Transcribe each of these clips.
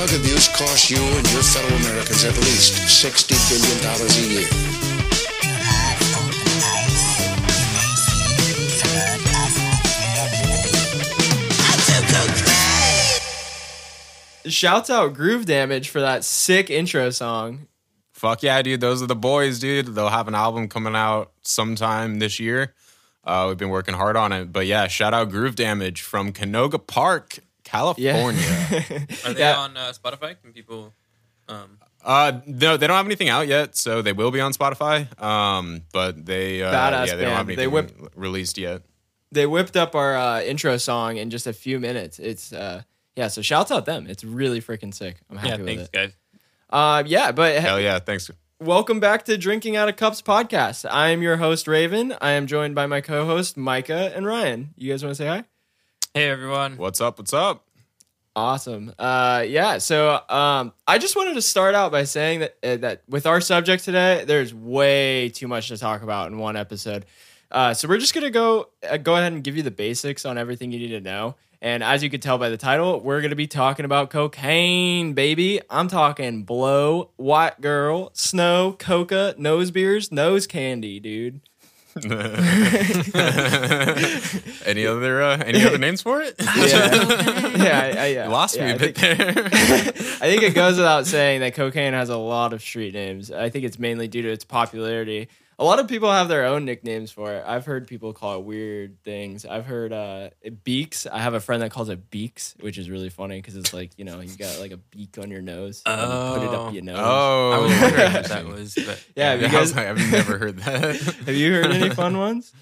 Drug abuse costs you and your fellow Americans at least $60 billion a year. Shouts out Groove Damage for that sick intro song. Fuck yeah, dude. Those are the boys, dude. They'll have an album coming out sometime this year. Uh, we've been working hard on it. But yeah, shout out Groove Damage from Canoga Park, California. Are they Yeah. on uh, Spotify? Can people? Um, uh, no, they don't have anything out yet, so they will be on Spotify. Um, but they, uh, Badass yeah, they don't have band. They anything whip- released yet. They whipped up our uh, intro song in just a few minutes. It's uh, yeah, so shouts out them. It's really freaking sick. I'm happy yeah, with thanks, it. guys. Uh, yeah, but Hell yeah, thanks. welcome back to Drinking Out of Cups podcast. I am your host Raven. I am joined by my co-host Micah and Ryan. You guys want to say hi? Hey, everyone. What's up? What's up? Awesome. Uh, yeah. So um, I just wanted to start out by saying that uh, that with our subject today, there's way too much to talk about in one episode. Uh, so we're just gonna go uh, go ahead and give you the basics on everything you need to know. And as you could tell by the title, we're gonna be talking about cocaine, baby. I'm talking blow, white girl, snow, coca, nose beers, nose candy, dude. any other uh, any other names for it? Yeah, yeah, I, I- yeah. Lost Yeah, me I a bit think- there. I think it goes without saying that cocaine has a lot of street names. I think it's mainly due to its popularity. A lot of people have their own nicknames for it. I've heard people call it weird things. I've heard uh, beaks. I have a friend that calls it beaks, which is really funny because it's like you know you got like a beak on your nose. and you put it Oh. up your nose. oh, I was wondering what that was, but Yeah, Yeah, you I was like, I've never heard that. Have you heard any fun ones?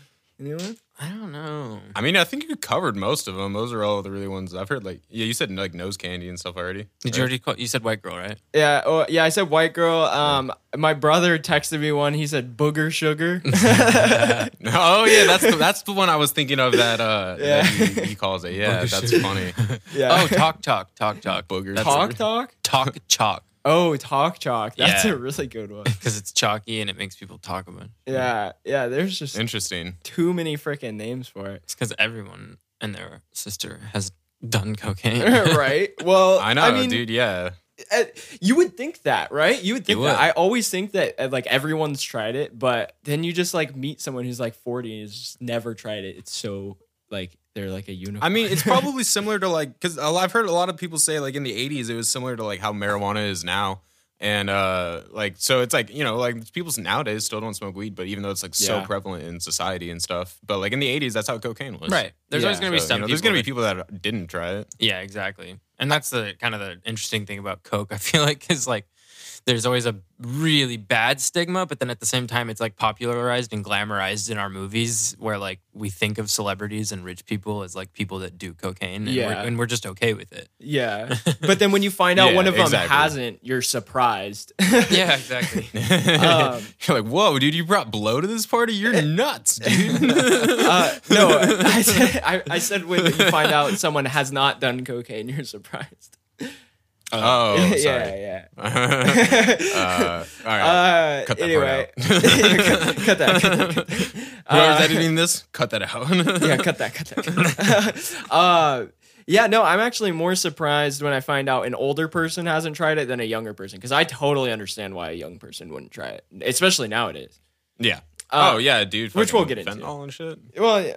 Anyone? I don't know. I mean, I think you covered most of them. Those are all the really ones I've heard. Like, yeah, you said like nose candy and stuff already. Did you already call? You said white girl, right? Yeah. Oh, yeah. I said white girl. Um, my brother texted me one. He said booger sugar. oh yeah, that's the, that's the one I was thinking of. That uh, Yeah. that he, he calls it. Yeah, Booger that's sugar. funny. yeah. Oh, talk, talk, talk, talk. Booger talk talk. talk, chalk, Oh, talk chalk. That's Yeah. a really good one. because it's chalky and it makes people talk about. it. Yeah, yeah. There's just Interesting. too many freaking names for it. It's because everyone and their sister has done cocaine. right? Well, I know, I mean, dude. Yeah, uh, you would think that, right? You would think You that. I always think that uh, like everyone's tried it, but then you just like meet someone who's like 40 and has just never tried it. It's so like they're like a unicorn. I mean, it's probably similar to like because I've heard a lot of people say like in the '80s it was similar to like how marijuana is now, and uh like so it's like you know like people nowadays still don't smoke weed, but even though it's like so Yeah. prevalent in society and stuff, but like in the '80s that's how cocaine was. right. There's always Yeah. going to be So, some you know, there's gonna be people that didn't try it. Yeah, exactly. And that's the kind of the interesting thing about Coke. I feel like is like there's always a really bad stigma, but then at the same time, it's like popularized and glamorized in our movies, where like we think of celebrities and rich people as like people that do cocaine, and, Yeah. we're, and we're just okay with it. yeah. But then when you find out Yeah, one of them exactly. hasn't, you're surprised. Yeah, exactly. Um, You're like, whoa, dude, you brought blow to this party? You're nuts, dude. uh, no, I said, I, I said when you find out someone has not done cocaine, you're surprised. Oh, yeah, yeah. uh, all right. Uh, Cut that anyway, cut, cut that. Cut that, cut that. Whoever's Uh, editing this, cut that out. yeah, cut that, cut that. Cut that. uh, yeah, no, I'm actually more surprised when I find out an older person hasn't tried it than a younger person because I totally understand why a young person wouldn't try it, especially nowadays. Yeah. Uh, oh yeah, dude. which we'll get into. fentanyl and shit. Well, yeah,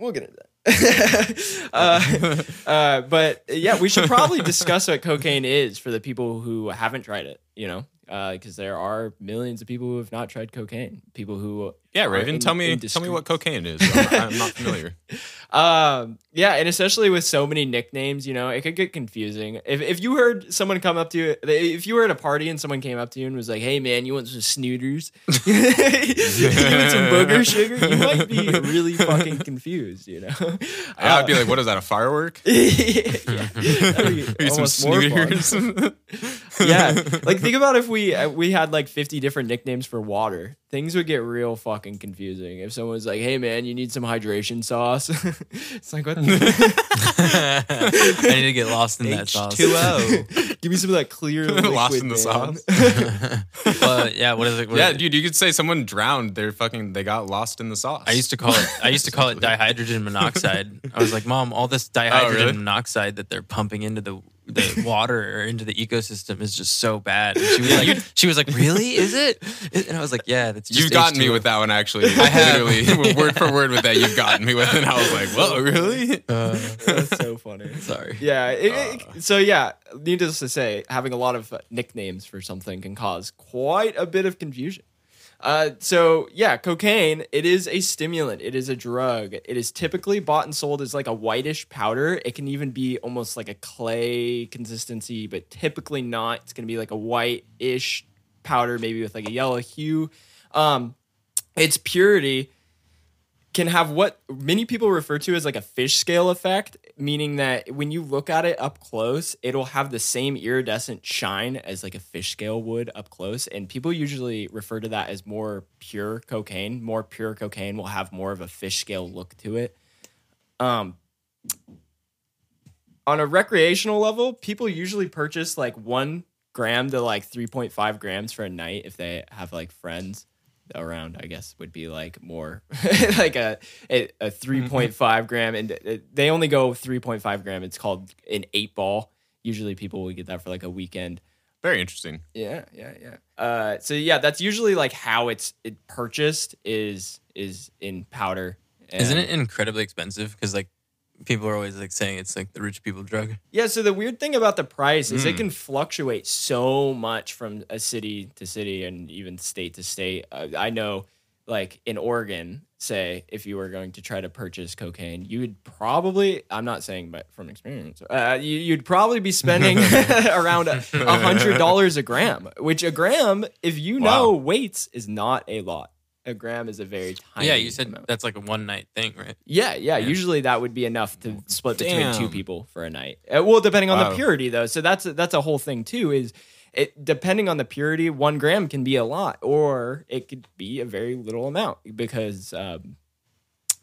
we'll get into that. uh, uh, but yeah, we should probably discuss what cocaine is for the people who haven't tried it. You know, because there are millions of people who have not tried cocaine. People who Yeah, Raven. in- tell me, tell me what cocaine is. I'm, I'm not familiar. Um, yeah, and especially with so many nicknames, you know, it could get confusing. If if you heard someone come up to you, if you were at a party and someone came up to you and was like, "Hey, man, you want some snooters? you want some booger sugar?" You might be really fucking confused, you know. Yeah, I'd be like, what is that? A firework? yeah, Maybe some snooters. yeah, like think about if we uh, we had like fifty different nicknames for water. Things would get real fucking confusing if someone was like, "Hey, man, you need some hydration sauce." it's like what? The- I need to get lost in that sauce. H2O. Give me some of that clear liquid, Lost in the man. sauce. But yeah, what is it? what yeah, is it? dude, you could say someone drowned. They're fucking. They got lost in the sauce. I used to call it. I used to call it dihydrogen monoxide. I was like, "Mom, all this oh, dihydrogen really? monoxide that they're pumping into the the water or into the ecosystem is just so bad. And she was like, she was like, really? Is it? And I was like, yeah, that's just You've gotten me H2O. with that one actually. I have. Literally, word for word with that. You've gotten me with, it. and I was like, "Whoa, really?" Uh, That's so funny. sorry. Yeah. it- it- so yeah, needless to say, having a lot of uh, nicknames for something can cause quite a bit of confusion. Uh, so yeah, cocaine. It is a stimulant. It is a drug. It is typically bought and sold as like a whitish powder. It can even be almost like a clay consistency, but typically not. It's gonna be like a white-ish powder, maybe with like a yellow hue. Um, its purity can have what many people refer to as like a fish scale effect, meaning that when you look at it up close, it'll have the same iridescent shine as like a fish scale would up close. And people usually refer to that as more pure cocaine. More pure cocaine will have more of a fish scale look to it. Um, on a recreational level, people usually purchase like one gram to like 3.5 grams for a night if they have like friends around i guess would be like more like a a, a 3.5 gram and uh, they only go 3.5 gram. It's called an eight ball. Usually people will get that for like a weekend. Very interesting. yeah yeah yeah. Uh so yeah that's usually like how it's it purchased is is in powder. Isn't it incredibly expensive? Because like people are always like saying it's like the rich people drug. Yeah, so the weird thing about the price is it Mm. can fluctuate so much from a city to city and even state to state. Uh, I know, like in Oregon, say if you were going to try to purchase cocaine, you would probably, I'm not saying but from experience, uh, you, you'd probably be spending around a hundred dollars a gram, which a gram, if you know Wow. weights, is not a lot. A gram is a very tiny. yeah, you said amount. that's like a one night thing, right? Yeah, yeah, Usually that would be enough to split between two people for a night. Uh, well, depending on the purity, though. So that's that's a whole thing too. Is it depending on the purity? One gram can be a lot, or it could be a very little amount because um,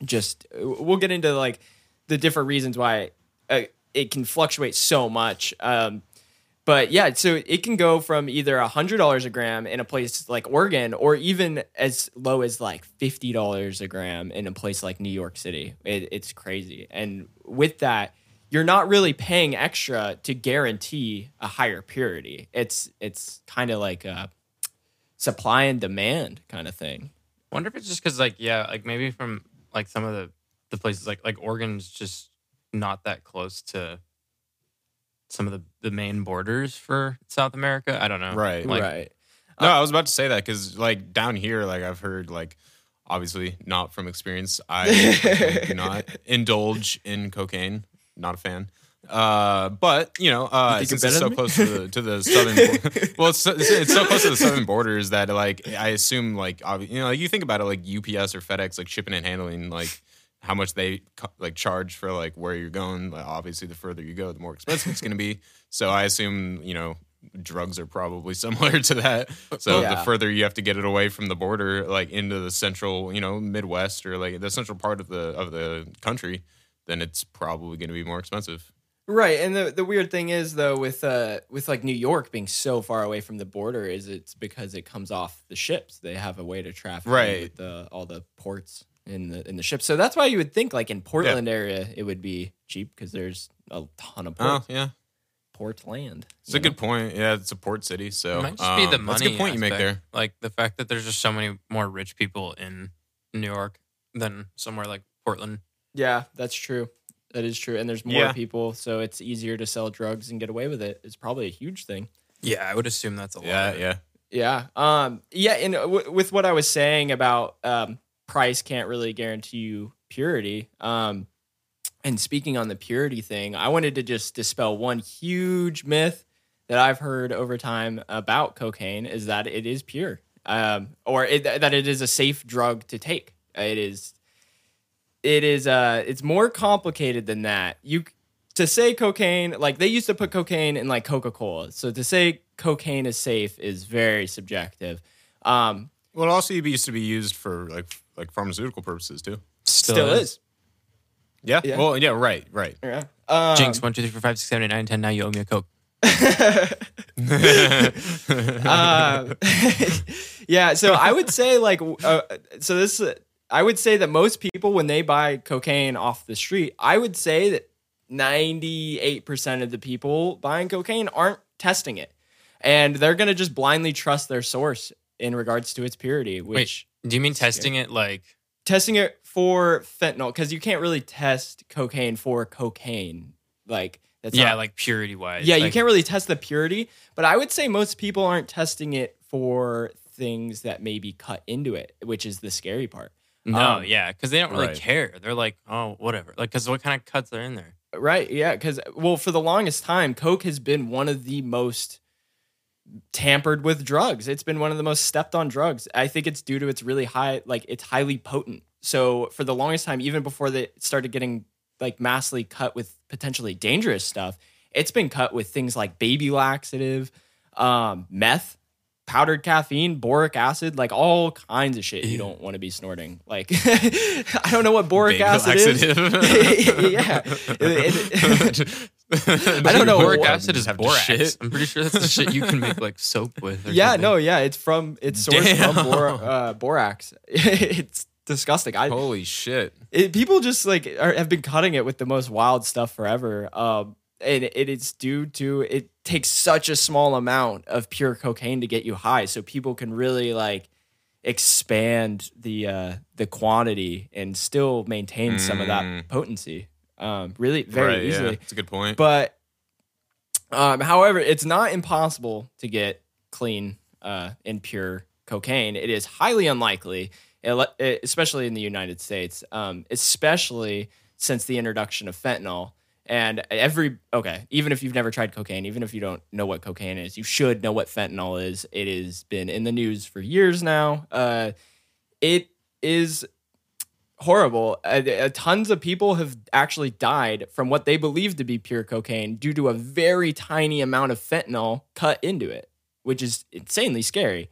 just we'll get into like the different reasons why uh, it can fluctuate so much. Um, but yeah, so it can go from either a hundred dollars a gram in a place like Oregon, or even as low as like fifty dollars a gram in a place like New York City. It, it's crazy, and with that, you're not really paying extra to guarantee a higher purity. It's it's kind of like a supply and demand kind of thing. I wonder if it's just because like yeah, like maybe from like some of the the places like like Oregon's just not that close to some of the the main borders for South America. I don't know. Right. Like, right. No, I was about to say that because like down here, like I've heard like obviously not from experience. I do not indulge in cocaine. Not a fan. Uh, but you know, uh, You think since it's so better close to the to the southern, bor- well, it's, so- it's, it's so close to the southern borders that like I assume like obvi- you know like you think about it like UPS or FedEx like shipping and handling like how much they like charge for like where you're going. Like, obviously, the further you go, the more expensive it's going to be. So I assume you know drugs are probably similar to that. So Yeah. the further you have to get it away from the border, like into the central, you know, Midwest or like the central part of the of the country, then it's probably going to be more expensive. Right, and the the weird thing is though with uh with like New York being so far away from the border is it's because it comes off the ships. They have a way to traffic Right. with the all the ports in the in the ships. So that's why you would think like in Portland area it would be cheap because there's a ton of Oh yeah, port land. it's a good point. Yeah, it's a port city, so It might just be the um, money. That's a good point you make there. Like the fact that there's just so many more rich people in New York than somewhere like Portland. Yeah, that's true. That is true, and there's more Yeah. people, so it's easier to sell drugs and get away with it. It's probably a huge thing. Yeah, I would assume that's a lot. Yeah, yeah. Yeah. Um. Yeah. And w- with what I was saying about um, price can't really guarantee you purity. Um. And speaking on the purity thing, I wanted to just dispel one huge myth that I've heard over time about cocaine is that it is pure, um, or it, that it is a safe drug to take. It is. It is. Uh. It's more complicated than that. You to say cocaine, like they used to put cocaine in like Coca Cola. So to say cocaine is safe is very subjective. Um, Well, it also used to be used for like like pharmaceutical purposes too. still, is. Yeah. Yeah. Well, yeah. Right. Right. Yeah. Um, Jinx, one, two, three, four, five, six, seven, eight, nine, ten. Now you owe me a Coke. uh, yeah. So I would say like, uh, so this, I would say that most people when they buy cocaine off the street, I would say that 98% of the people buying cocaine aren't testing it. And they're going to just blindly trust their source in regards to its purity, which Do you mean testing it like? testing it for fentanyl because you can't really test cocaine for cocaine. Like that's yeah, not- like purity wise. yeah, you can't really test the purity. But I would say most people aren't testing it for things that may be cut into it, which is the scary part. No, Um, yeah, because they don't really right. care. They're like, oh, whatever. Like, because what kind of cuts are in there? Right. Yeah. Because, well, for the longest time, Coke has been one of the most tampered with drugs. It's been one of the most stepped on drugs. I think it's due to its really high, like, it's highly potent. So, for the longest time, even before they started getting like massively cut with potentially dangerous stuff, it's been cut with things like baby laxative, um, meth, powdered caffeine, boric acid, like all kinds of shit you don't want to be snorting. Like, I don't know what boric Baby acid is. yeah. It- it- I don't know Boric what- acid is Have borax. shit. I'm pretty sure that's the shit you can make like soap with. or yeah, something. no, yeah, it's from it's sourced from bor- uh, borax. it's disgusting. I Holy shit. it, people just like are, have been cutting it with the most wild stuff forever. Um, and it is due to it takes such a small amount of pure cocaine to get you high, so people can really like expand the uh, the quantity and still maintain some of that Mm. potency. Um, really, very right, easily. Yeah, that's a good point. But um, however, it's not impossible to get clean uh, and pure cocaine. It is highly unlikely, especially in the United States, um, especially since the introduction of fentanyl. And every okay, even if you've never tried cocaine, even if you don't know what cocaine is, you should know what fentanyl is. It has been in the news for years now. Uh, it is horrible. Uh, uh, tons of people have actually died from what they believe to be pure cocaine due to a very tiny amount of fentanyl cut into it, which is insanely scary.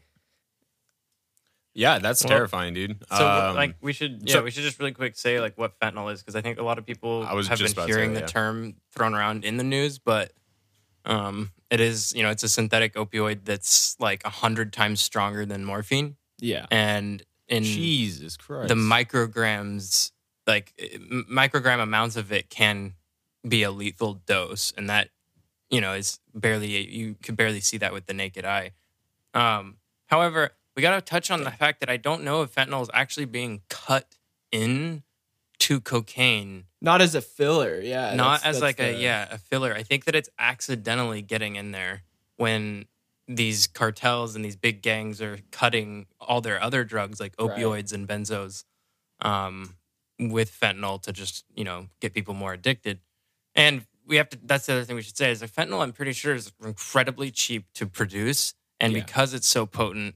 yeah, that's Well, terrifying, dude. So Um, like we should yeah so- we should just really quick say like what fentanyl is because I think a lot of people I was have just been about to say hearing that, the term thrown around in the news, but um it is you know it's a synthetic opioid that's like a hundred times stronger than morphine Yeah. and in Jesus Christ. the micrograms like microgram amounts of it can be a lethal dose and that you know is barely you could barely see that with the naked eye um however we got to touch on the fact that i don't know if fentanyl is actually being cut in to cocaine Not as a filler. Yeah. not that's- as that's like a yeah a filler i think that it's accidentally getting in there when these cartels and these big gangs are cutting all their other drugs like Right. opioids and benzos um, with fentanyl to just you know get people more addicted and we have to that's the other thing we should say is like fentanyl i'm pretty sure is incredibly cheap to produce and Yeah. because it's so potent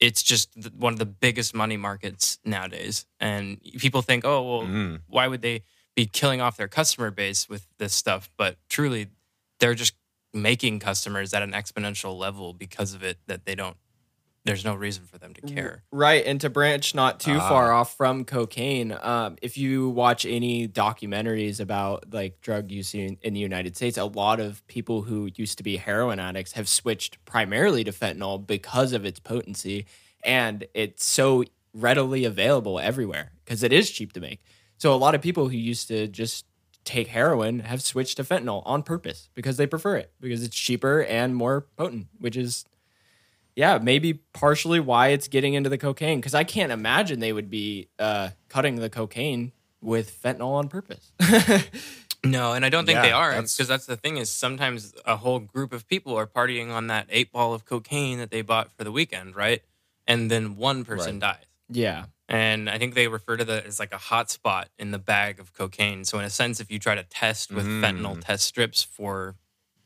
it's just one of the biggest money markets nowadays and people think oh well Mm. why would they be killing off their customer base with this stuff? But truly, they're just making customers at an exponential level because of it that they don't. There's no reason for them to care. Right, and to branch not too Ah. far off from cocaine, um, if you watch any documentaries about like drug use in, in the United States, a lot of people who used to be heroin addicts have switched primarily to fentanyl because of its potency, and it's so readily available everywhere because it is cheap to make. So a lot of people who used to just take heroin have switched to fentanyl on purpose because they prefer it because it's cheaper and more potent, which is yeah, maybe partially why it's getting into the cocaine because I can't imagine they would be uh, cutting the cocaine with fentanyl on purpose. No, and I don't think Yeah, they are because that's the thing is sometimes a whole group of people are partying on that eight ball of cocaine that they bought for the weekend, right? And then one person dies. yeah, And I think they refer to that as like a hot spot in the bag of cocaine. So in a sense, if you try to test with Mm. fentanyl test strips for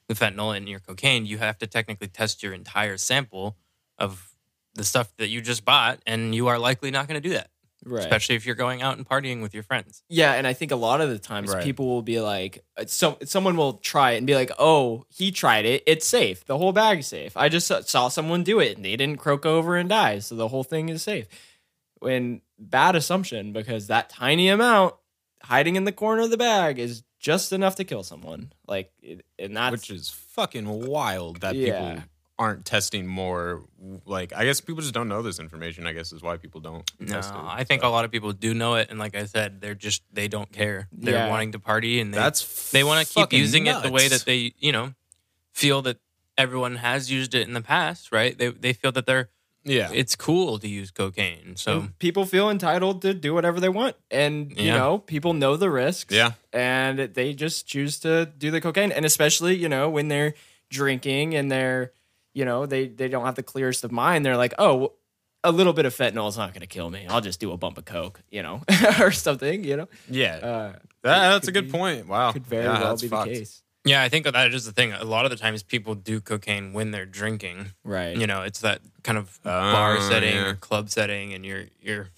the fentanyl in your cocaine, you have to technically test your entire sample of the stuff that you just bought, and you are likely not going to do that, right. especially if you're going out and partying with your friends. Yeah, and I think a lot of the times Right. people will be like, uh, so someone will try it and be like, "Oh, he tried it. It's safe. The whole bag's safe. I just saw someone do it and they didn't croak over and die, so the whole thing is safe." When bad assumption because that tiny amount hiding in the corner of the bag is just enough to kill someone. Like, it, and that's which is fucking wild that Yeah. people aren't testing more. Like I guess people just don't know this information. I guess is why people don't No, test it. I think a lot of people do know it, and like I said, they're just they don't care. They're Yeah. wanting to party, and they, That's they want to keep fucking using it the way that they you know feel that everyone has used it in the past, right? They they feel that they're yeah. it's cool to use cocaine. So And people feel entitled to do whatever they want and you know people know the risks Yeah. and they just choose to do the cocaine and especially you know when they're drinking and they're you know they they don't have the clearest of mind they're like oh a little bit of fentanyl is not going to kill me i'll just do a bump of coke you know or something you know yeah. uh That- that's a good be- point. Wow. could very Yeah, well be fucked. the case yeah, I think that is the thing. A lot of the times people do cocaine when they're drinking. right You know, it's that kind of oh, bar Oh, setting yeah. or club setting, and you're you're.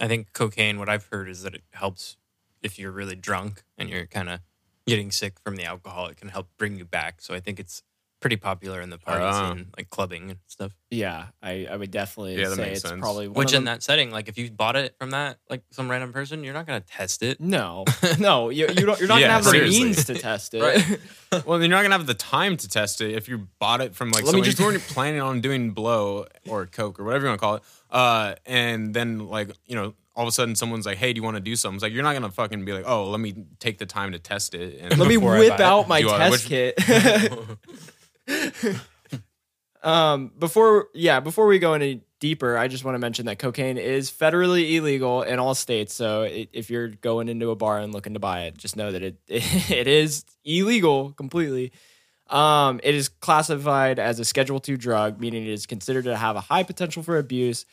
I think cocaine. What I've heard is that it helps if you're really drunk and you're kind of getting sick from the alcohol. It can help bring you back. So I think it's pretty popular in the party Ah. scene, like clubbing and stuff. yeah i i would definitely Yeah, say it's sense. probably one Which of in that setting, like if you bought it from that like some random person, you're not gonna test it. no no you, you don't you're not Yeah, gonna have the means to test it Right. Well, you're not gonna have the time to test it if you bought it from like Let me someone just- you weren't planning on doing blow or coke or whatever you want to call it. Uh, and then like you know, all of a sudden someone's like, "Hey, do you want to do something?" It's like you're not gonna fucking be like, "Oh, let me take the time to test it." And Let me whip buy it. out my Do I- test which- kit. um, before yeah, before we go any deeper, I just want to mention that cocaine is federally illegal in all states. So it, if you're going into a bar and looking to buy it, just know that it it is illegal completely. Um, it is classified as a Schedule Two drug, meaning it is considered to have a high potential for abuse,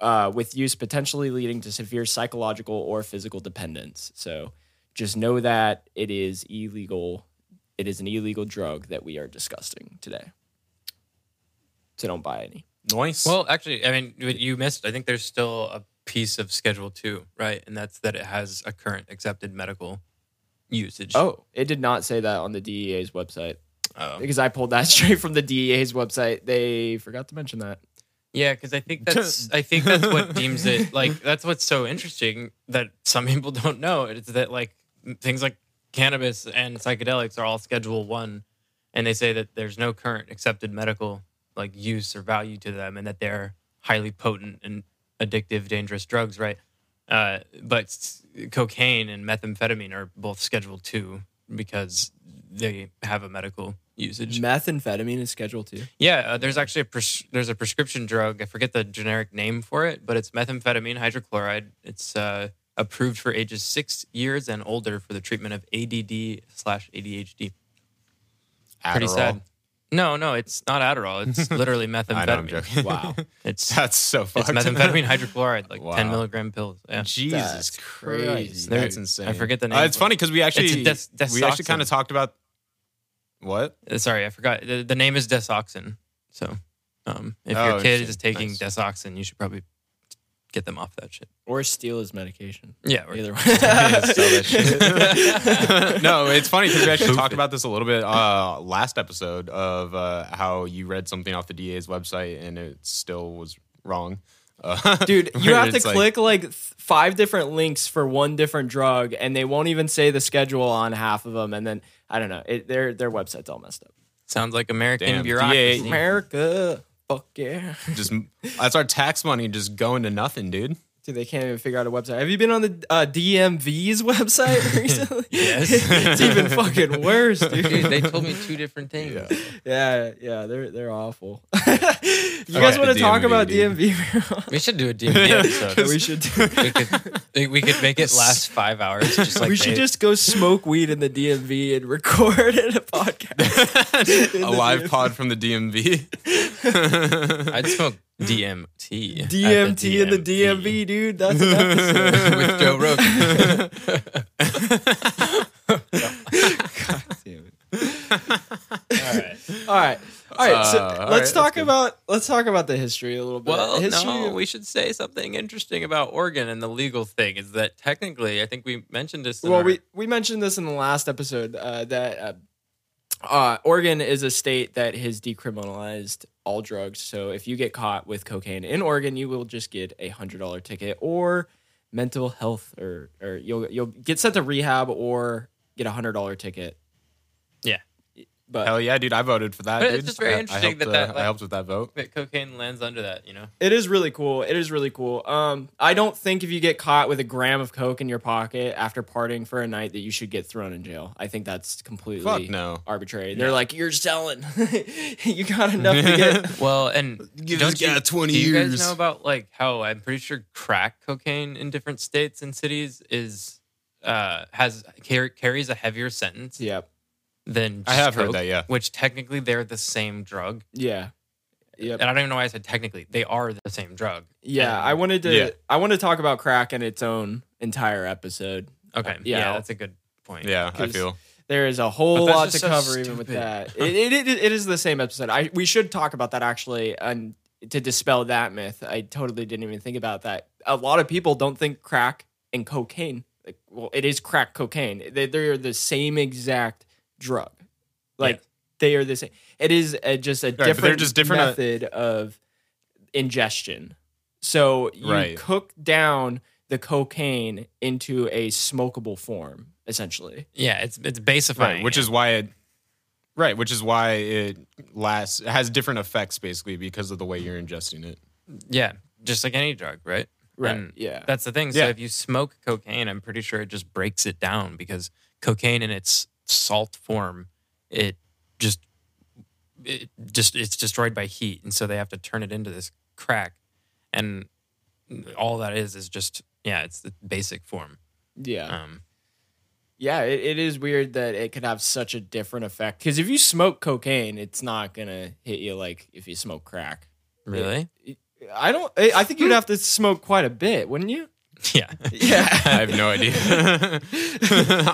uh, with use potentially leading to severe psychological or physical dependence. So just know that it is illegal. It is an illegal drug that we are discussing today. So don't buy any. Noise. Well, actually, I mean, you missed. I think there's still a piece of Schedule Two, right? And that's that it has a current accepted medical usage. Oh, it did not say that on the DEA's website Oh. because I pulled that straight from the DEA's website. They forgot to mention that. yeah, because I think that's I think that's what deems it like that's what's so interesting that some people don't know. It's that like things like cannabis and psychedelics are all Schedule One, and they say that there's no current accepted medical like use or value to them, and that they're highly potent and addictive, dangerous drugs, right? Uh, but cocaine and methamphetamine are both Schedule Two because they have a medical usage. Methamphetamine is Schedule Two. Yeah, uh, there's actually a pres- there's a prescription drug. I forget the generic name for it, but it's methamphetamine hydrochloride. It's uh, approved for ages six years and older for the treatment of ADD slash ADHD. Pretty sad. No, no, it's not Adderall. It's literally methamphetamine. I know. I'm. Wow. It's That's so it's methamphetamine hydrochloride, like Wow. ten milligram pills. Yeah. Jesus That's crazy. crazy. That's There- insane. I forget the Uh, name it's funny because we actually It's a des- we actually kind of talked about what. Uh, Sorry, I forgot. The, the name is Desoxin. So, um, if Oh, your kid is taking Nice. Desoxin, you should probably get them off that shit. or steal his medication. Yeah, or Either one. Sell that no, it's funny because we actually talked about this a little bit uh, last episode of uh, how you read something off the DA's website and it still was wrong. Uh, Dude, you have to like- click like th- five different links for one different drug, and they won't even say the schedule on half of them. And then I don't know, it, their their website's all messed up. Sounds like American Damn, bureaucracy. DA. America, fuck yeah, just that's our tax money just going to nothing, dude. Dude, they can't even figure out a website. Have you been on the uh, DMV's website recently? Yes. it's even fucking worse, dude. Dude, they told me two different things. Yeah, yeah, they're they're awful. you Fuck guys want to talk about dude. DMV? We should do a DMV episode. we should do. we could we could make it last five hours. Just like we should they- just go smoke weed in the DMV and record it a podcast. A live DMV. pod from the DMV. I'd smoke DMT. at DMT in the DMV, dude. That's an episode. with Joe Rogan. God damn it. All right. All right. All right. So Uh, all let's right, talk that's good. about let's talk about the history a little bit. Well, history no, of- we should say something interesting about Oregon and the legal thing. Is that technically, I think we mentioned this. Well, our- we we mentioned this in the last episode uh, that uh, uh, Oregon is a state that has decriminalized all drugs. So if you get caught with cocaine in Oregon, you will just get a hundred dollar ticket or mental health, or or you'll you'll get sent to rehab or get a hundred dollar ticket. Yeah. But Hell yeah, dude! I voted for that. But dude. it's just very I- I interesting helped, that uh, that, I helped with that vote. That cocaine lands under that, you know. It is really cool. It is really cool. Um, I don't think if you get caught with a gram of coke in your pocket after partying for a night that you should get thrown in jail. I think that's completely Fuck no. arbitrary. They're like, you're selling. you got enough to get. Well, and Give don't this guy you, 20 do you guys know about like how I'm pretty sure crack cocaine in different states and cities is uh has car- carries a heavier sentence Yep. Than I just have heard that, yeah. Which technically they're the same drug, Yeah. Yep. and I don't even know why I said technically. They are the same drug. Yeah. And- I wanted to. Yeah. I want to talk about crack in its own entire episode. Okay, Yeah. yeah, that's a good point. Yeah, I feel. There is a whole lot to so cover even with that. It, it, it, it is the same episode. I we should talk about that actually, and to dispel that myth. I totally didn't even think about that. A lot of people don't think crack and cocaine. Like, well, it is crack cocaine. They they're the same exact drug. Like Yeah. they are the same. It is a, just a but they're different, just different, uh, method of ingestion. So you Right. cook down the cocaine into a smokable form, essentially. yeah, it's it's basifying, Right, which it. is why it. Right, which is why it lasts. It has different effects basically because of the way you're ingesting it. yeah, just like any drug, right? Right. And yeah. That's the thing. So Yeah. if you smoke cocaine, I'm pretty sure it just breaks it down because cocaine in its salt form, it just it just it's destroyed by heat, and so they have to turn it into this crack, and all that is is just yeah, it's the basic form. Yeah. Um, yeah, it, it is weird that it could have such a different effect. Because if you smoke cocaine, it's not to hit you like if you smoke crack. really? I don't, I I think you'd have to smoke quite a bit, wouldn't you? Yeah. Yeah. I have no idea.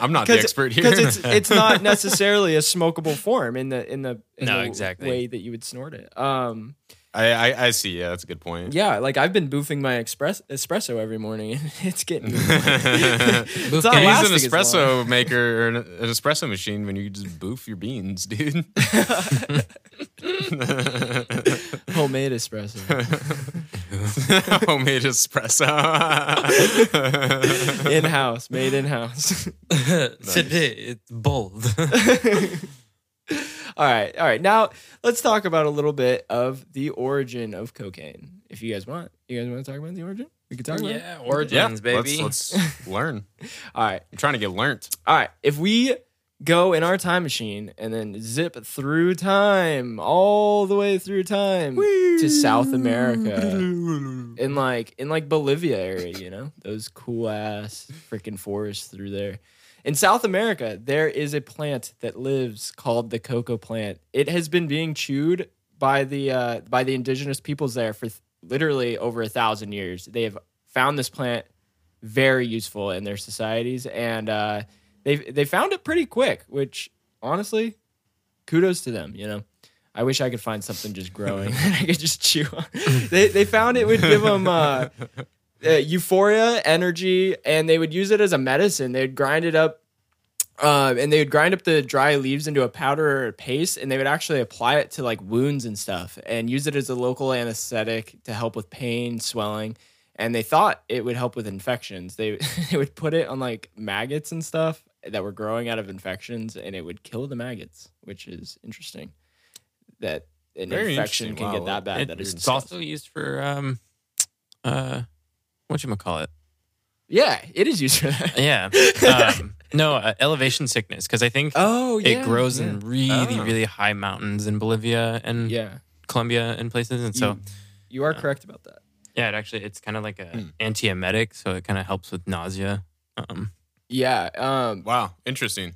I'm not the expert here. Because it's, it's not necessarily a smokable form in the, in the, in No, the exactly. way that you would snort it. Um, I, I I see. Yeah, that's a good point. yeah, like I've been boofing my express, espresso every morning and it's getting, Use it's not Can an lasting as long. espresso maker or an, an espresso machine when you just boof your beans, dude. homemade espresso. Homemade espresso. in house, made in house. Today it's bold. All right, all right. Now let's talk about a little bit of the origin of cocaine. If you guys want, you guys want to talk about the origin? We could talk about it. yeah, yeah, origins, baby. Let's, let's learn. All right, I'm trying to get learnt. all right. If we go in our time machine and then zip through time, all the way through time to South America, in like in like Bolivia area, you know, those cool ass freaking forests through there. In South America, there is a plant that lives called the coca plant. It has been being chewed by the uh, by the indigenous peoples there for th- literally over a thousand years. They have found this plant very useful in their societies, and uh, they they found it pretty quick. Which honestly, kudos to them. You know, I wish I could find something just growing that I could just chew. on. they they found it would give them. Uh, uh, euphoria, energy, and they would use it as a medicine. They'd grind it up, uh, and they would grind up the dry leaves into a powder or a paste, and they would actually apply it to like wounds and stuff, and use it as a local anesthetic to help with pain, swelling. And they thought it would help with infections. They they would put it on like maggots and stuff that were growing out of infections, and it would kill the maggots, which is interesting. That an Very infection can Wow. get that bad. It- that it's also used for um, uh, what you call it? yeah, it is used for that. Yeah. Um, no, uh, elevation sickness because I think Oh, yeah. it grows yeah. in really, Oh. really high mountains in Bolivia and Yeah, Colombia and places, and so You- you are correct about that. yeah, it actually it's kind of like a Hmm. antiemetic, so it kind of helps with nausea. Um, Yeah, um, Wow, interesting.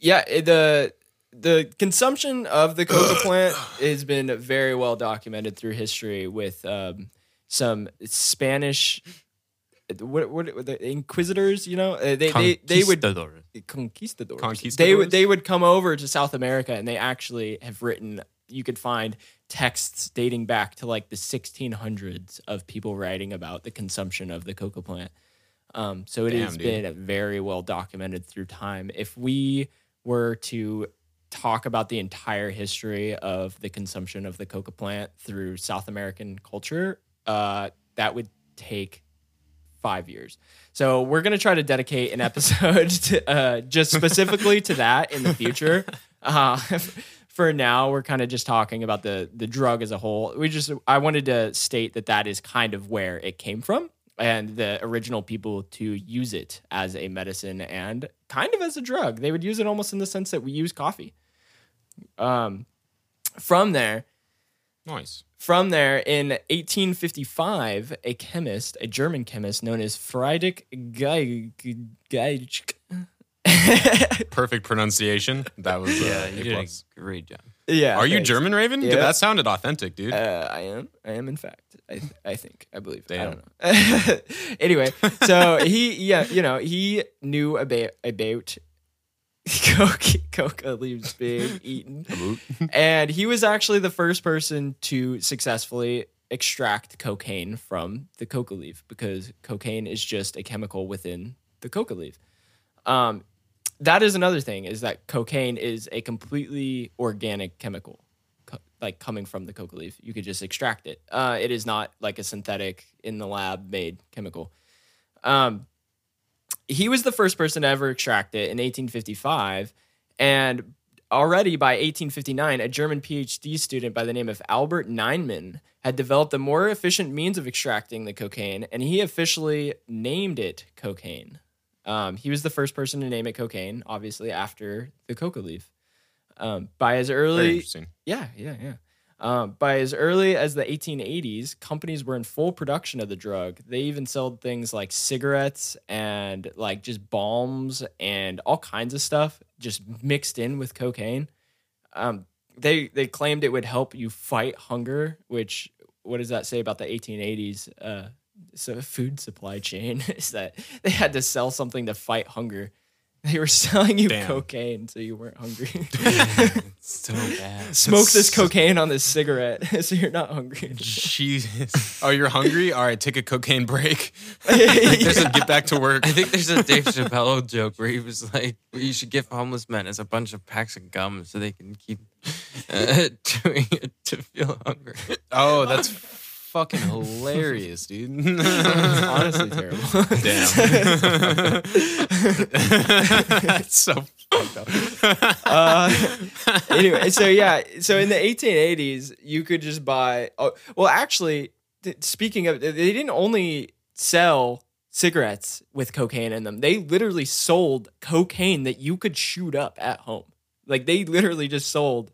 yeah. the the consumption of the coca plant has been very well documented through history with um, some Spanish. What, what what the inquisitors? You know, Uh, they they they would conquistadors. Conquistadors? They would they would come over to South America and they actually have written. You could find texts dating back to like the 1600s of people writing about the consumption of the coca plant. Um, so it Damn, has dude. been very well documented through time. If we were to talk about the entire history of the consumption of the coca plant through South American culture, uh, that would take five years. So we're gonna try to dedicate an episode to uh, just specifically to that in the future. uh, for now, we're kind of just talking about the the drug as a whole. We just I wanted to state that that is kind of where it came from and the original people to use it as a medicine and kind of as a drug. They would use it almost in the sense that we use coffee. Um, from there, Nice. from there, in 1855, a chemist, a German chemist known as Friedrich Geig, Geig, Perfect pronunciation. That was uh, Yeah, A you did a great job. yeah. Are you thanks. German, Raven? Yeah. That sounded authentic, dude. Uh, I am. I am, in fact. I, I think. I believe. I don't know. anyway, so he, yeah, you know, he knew about about coca, coca leaves being eaten, and he was actually the first person to successfully extract cocaine from the coca leaf because cocaine is just a chemical within the coca leaf. Um, that is another thing is that cocaine is a completely organic chemical co- like coming from the coca leaf. You could just extract it. Uh, it is not like a synthetic in the lab made chemical. Um, he was the first person to ever extract it in 1855 and already by 1859 a german phd student by the name of albert Niemann had developed a more efficient means of extracting the cocaine and he officially named it cocaine um, he was the first person to name it cocaine, obviously after the coca leaf. Um, by as Very early, interesting. yeah, yeah, yeah. Um, by as early as the 1880s, companies were in full production of the drug. They even sold things like cigarettes and like just balms and all kinds of stuff just mixed in with cocaine. Um, they they claimed it would help you fight hunger, which what does that say about the 1880s? Uh, so food supply chain is that they had to sell something to fight hunger. They were selling you Damn. cocaine so you weren't hungry. So bad. Smoke this cocaine on this cigarette so you're not hungry. Jesus. Oh, you're hungry? All right, take a cocaine break. Yeah. Just get back to work. I think there's a Dave Chappelle joke where he was like, well, "You should give homeless men as a bunch of packs of gum so they can keep uh, doing it to feel hungry." Oh, that's fucking hilarious, dude. Honestly, terrible. Damn. That's so fucked up. uh, anyway, so yeah, so in the 1880s, you could just buy. Oh, well, actually, th- speaking of, they didn't only sell cigarettes with cocaine in them. They literally sold cocaine that you could shoot up at home. Like they literally just sold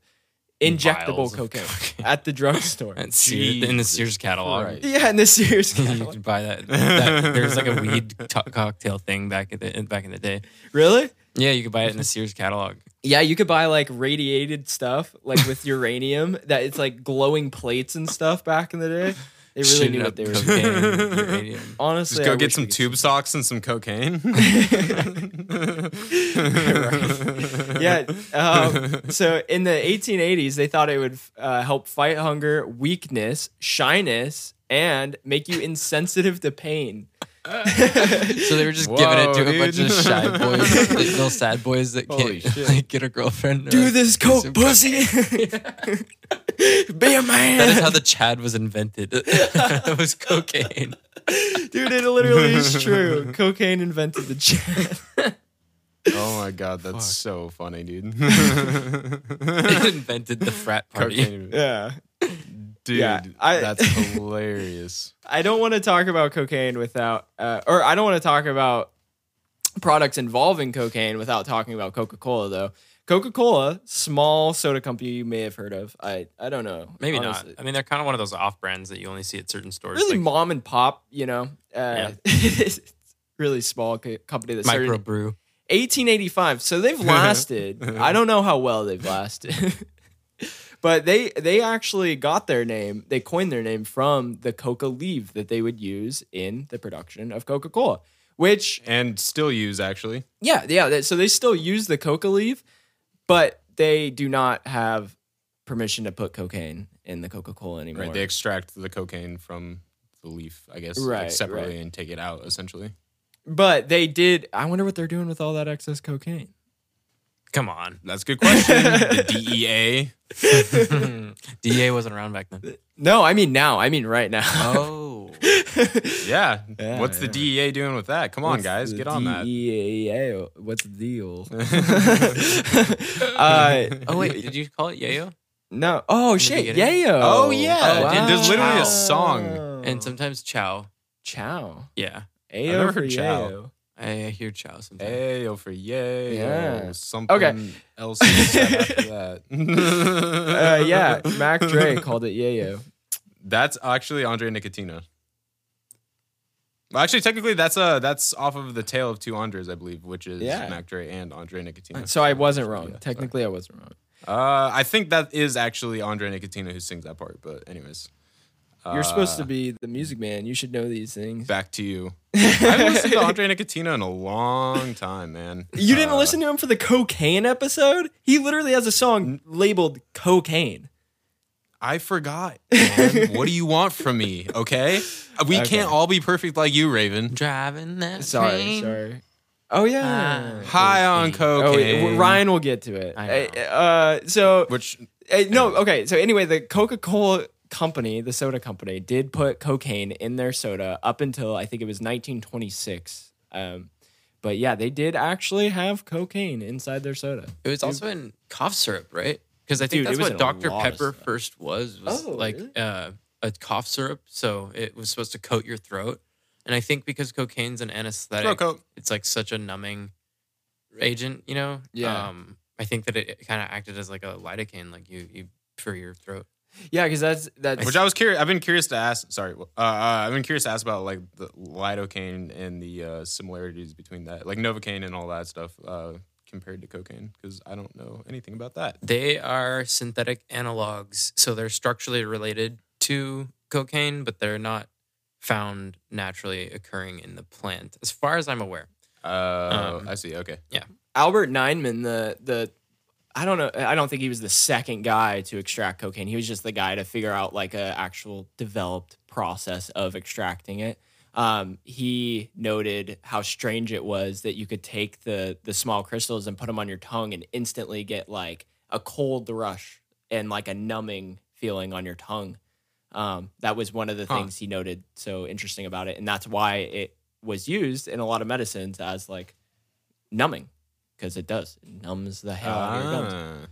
injectable cocaine, cocaine. at the drugstore. Sears, in the Sears catalog. Christ. yeah, in the Sears catalog. you could buy that, that. There's like a weed to- cocktail thing back in the back in the day. Really? Yeah, you could buy it in the Sears catalog. Yeah, you could buy like radiated stuff, like with uranium, that it's like glowing plates and stuff back in the day. They really Shooting knew what they were doing. uranium. Honestly, Just go I get wish some could- tube socks and some cocaine. Yeah. Um, so in the 1880s, they thought it would uh, help fight hunger, weakness, shyness, and make you insensitive to pain. So they were just giving it to Whoa, a bunch of shy boys, little sad boys that Holy can't like, get a girlfriend. Do this, coke pussy. Be a man. That is how the Chad was invented. it was cocaine. Dude, it literally is true. Cocaine invented the Chad. oh my god, that's so funny, dude. It invented the frat party. cocaine. yeah. Dude, Yeah, I- that's hilarious. I don't want to talk about cocaine without, uh, or I don't want to talk about products involving cocaine without talking about Coca Cola, though. Coca Cola, small soda company you may have heard of. I I don't know. Maybe honestly. not. I mean, they're kind of one of those off brands that you only see at certain stores. Really like mom and pop, you know. Uh, really small co- company that started in microbrew. 1885. So they've lasted. I don't know how well they've lasted. But they they actually got their name. They coined their name from the coca leaf that they would use in the production of Coca-Cola. Which And still use actually. yeah, yeah, so they still use the coca leaf, but they do not have permission to put cocaine in the Coca-Cola anymore. Right. They extract the cocaine from the leaf, I guess, Right, like separately right. and take it out essentially. but they did I wonder what they're doing with all that excess cocaine. Come on. That's a good question. the DEA. DA wasn't around back then. No, I mean now. I mean right now. Oh. Yeah. Yeah, What's the. DEA doing with that? Come on, What's guys, get on that. DEA? What's the deal? uh, Oh wait, did you call it yayo? no. Oh shit, beginning? yayo. Oh, yeah. Dude, there's literally a song. And sometimes chow. chow. Yeah, Ayo never heard chow. yayo. I hear chow sometimes. Ayo for yay. Yeah. Something Okay. else that. Uh, yeah, Mac Dre called it yayo. That's actually Andre Nickatina. Well, actually, technically, that's uh that's off of the Tale of Two Andres, I believe, which is Yeah. Mac Dre and Andre Nickatina. So I wasn't wrong. Yeah, Technically, I wasn't wrong. Uh, I think that is actually Andre Nickatina who sings that part. But anyways, You're supposed Uh, to be the music man. You should know these things. back to you. I haven't listened to Andre Nickatina in a long time, man. You didn't Uh, listen to him for the cocaine episode? He literally has a song labeled cocaine. I forgot. Man. what do you want from me? Okay, we Okay. can't all be perfect like you, Raven. Driving that Sorry, train. sorry. Oh yeah. Ah. High on Cocaine. Oh, Ryan will get to it. I know. Uh, so Which Uh, no, okay. So anyway, the Coca Cola company, the soda company, did put cocaine in their soda up until I think it was 1926. Um, but yeah, they did actually have cocaine inside their soda. It was also in cough syrup, right? Because I think Dude, it that's was what Dr. Pepper first was, was Oh, like really? uh, a cough syrup. So it was supposed to coat your throat. And I think because cocaine's an anesthetic, throat it's like such a numbing agent, you know? Yeah. Um, I think that it kind of acted as like a lidocaine, like you, you for your throat. Yeah, because that's that's Which I was curious. I've been curious to ask. Sorry, uh, uh, I've been curious to ask about like the lidocaine and the uh, similarities between that, like novocaine and all that stuff, uh, compared to cocaine, because I don't know anything about that. They are synthetic analogs, so they're structurally related to cocaine, but they're not found naturally occurring in the plant, as far as I'm aware. Uh, Um, I see. Okay. Yeah. Albert Niemann, the the I don't know. I don't think he was the second guy to extract cocaine. He was just the guy to figure out like a actual developed process of extracting it. Um, he noted how strange it was that you could take the the small crystals and put them on your tongue and instantly get like a cold rush and like a numbing feeling on your tongue. Um, that was one of the Huh. things he noted so interesting about it, and that's why it was used in a lot of medicines as like numbing because it does it numbs the hell out of your gums. Ah.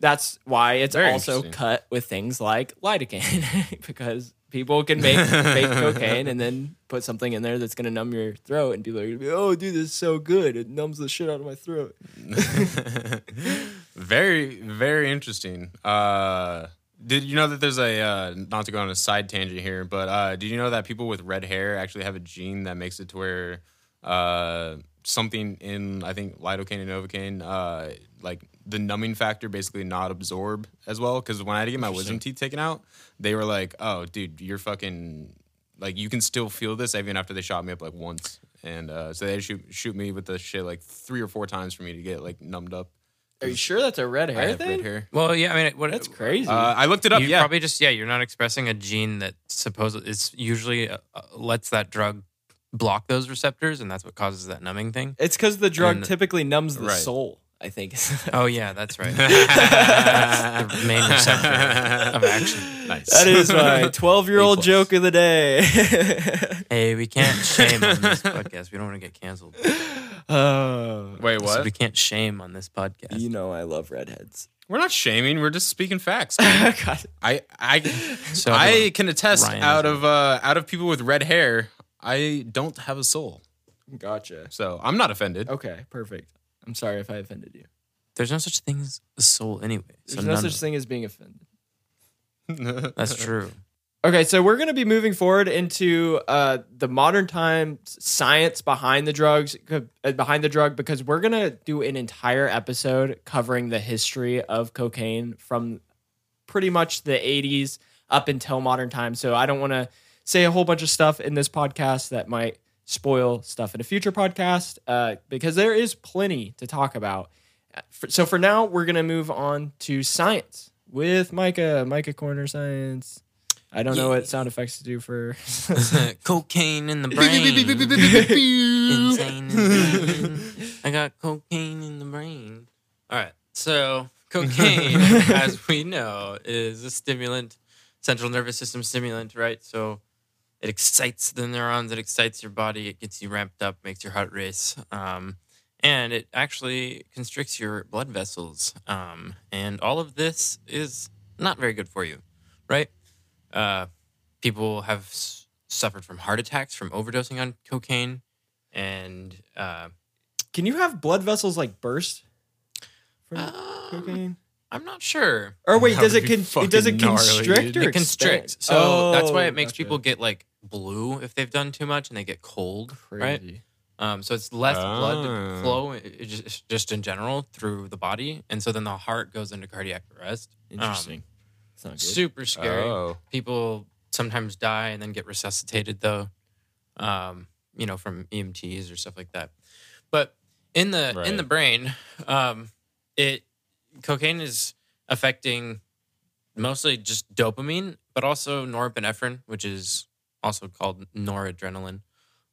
That's why it's Very also interesting. cut with things like lidocaine because people can make fake cocaine and then put something in there that's going to numb your throat and people are going to be oh dude this is so good it numbs the shit out of my throat very, very interesting. Uh, did you know that there's a uh, not to go on a side tangent here, but uh, did you know that people with red hair actually have a gene that makes it to where uh, something in I think lidocaine and novocaine, uh, like the numbing factor, basically not absorb as well? Because when I had to get my wisdom teeth taken out, they were like, "Oh, dude, you're fucking like you can still feel this even after they shot me up like once." And uh, so they shoot shoot me with the shit like three or four times for me to get like numbed up. are you sure that's a red I hair have thing red hair. Well, yeah, I mean, what, that's crazy Uh, I looked it up. You yeah, probably just yeah, you're not expressing a gene that supposedly is usually uh, uh, lets that drug block those receptors, and that's what causes that numbing thing. it's because the drug And- typically numbs the Right. soul i think Oh yeah, that's right. That's the main receptor of action. nice. that is my 12 year old A plus. joke of the day Hey, we can't shame on this podcast. We don't want to get canceled. oh Wait, So what? we can't shame on this podcast. you know i love redheads We're not shaming. We're just speaking facts. God. I I So I can attest Ryan out is- of uh, out of people with red hair, I don't have a soul. gotcha So I'm not offended. Okay, perfect. I'm sorry if I offended you. there's no such thing as a soul anyway. So There's no none such of- thing as being offended. That's true. Okay, so we're going to be moving forward into uh, the modern times science behind the drugs, uh, behind the drug, because we're going to do an entire episode covering the history of cocaine from pretty much the 80s up until modern times. So I don't want to say a whole bunch of stuff in this podcast that might spoil stuff in a future podcast uh, because there is plenty to talk about. So for now, we're going to move on to science with Micah, Micah Corner Science. I don't know what sound effects to do for. cocaine in the brain. Insane. in the brain. I got cocaine in the brain. All right. So, cocaine, as we know, is a stimulant, central nervous system stimulant, right? So, it excites the neurons, it excites your body, it gets you ramped up, makes your heart race. Um, and it actually constricts your blood vessels. Um, and all of this is not very good for you, right? Uh, people have s- suffered from heart attacks from overdosing on cocaine. And uh, Can you have blood vessels like burst from Um, cocaine? I'm not sure. Or wait, that does it con- does it constrict dude. or It constricts. expand? So that's why Oh, it makes gotcha. people get like blue if they've done too much and they get cold, right? Um, so it's less blood Ah. flow just, just in general through the body, and so then the heart goes into cardiac arrest. Um, Interesting. It's not good. super scary. Oh. People sometimes die and then get resuscitated though, um, you know, from EMTs or stuff like that. But in the in the brain, um, it cocaine is affecting mostly just dopamine, but also norepinephrine, which is also called noradrenaline.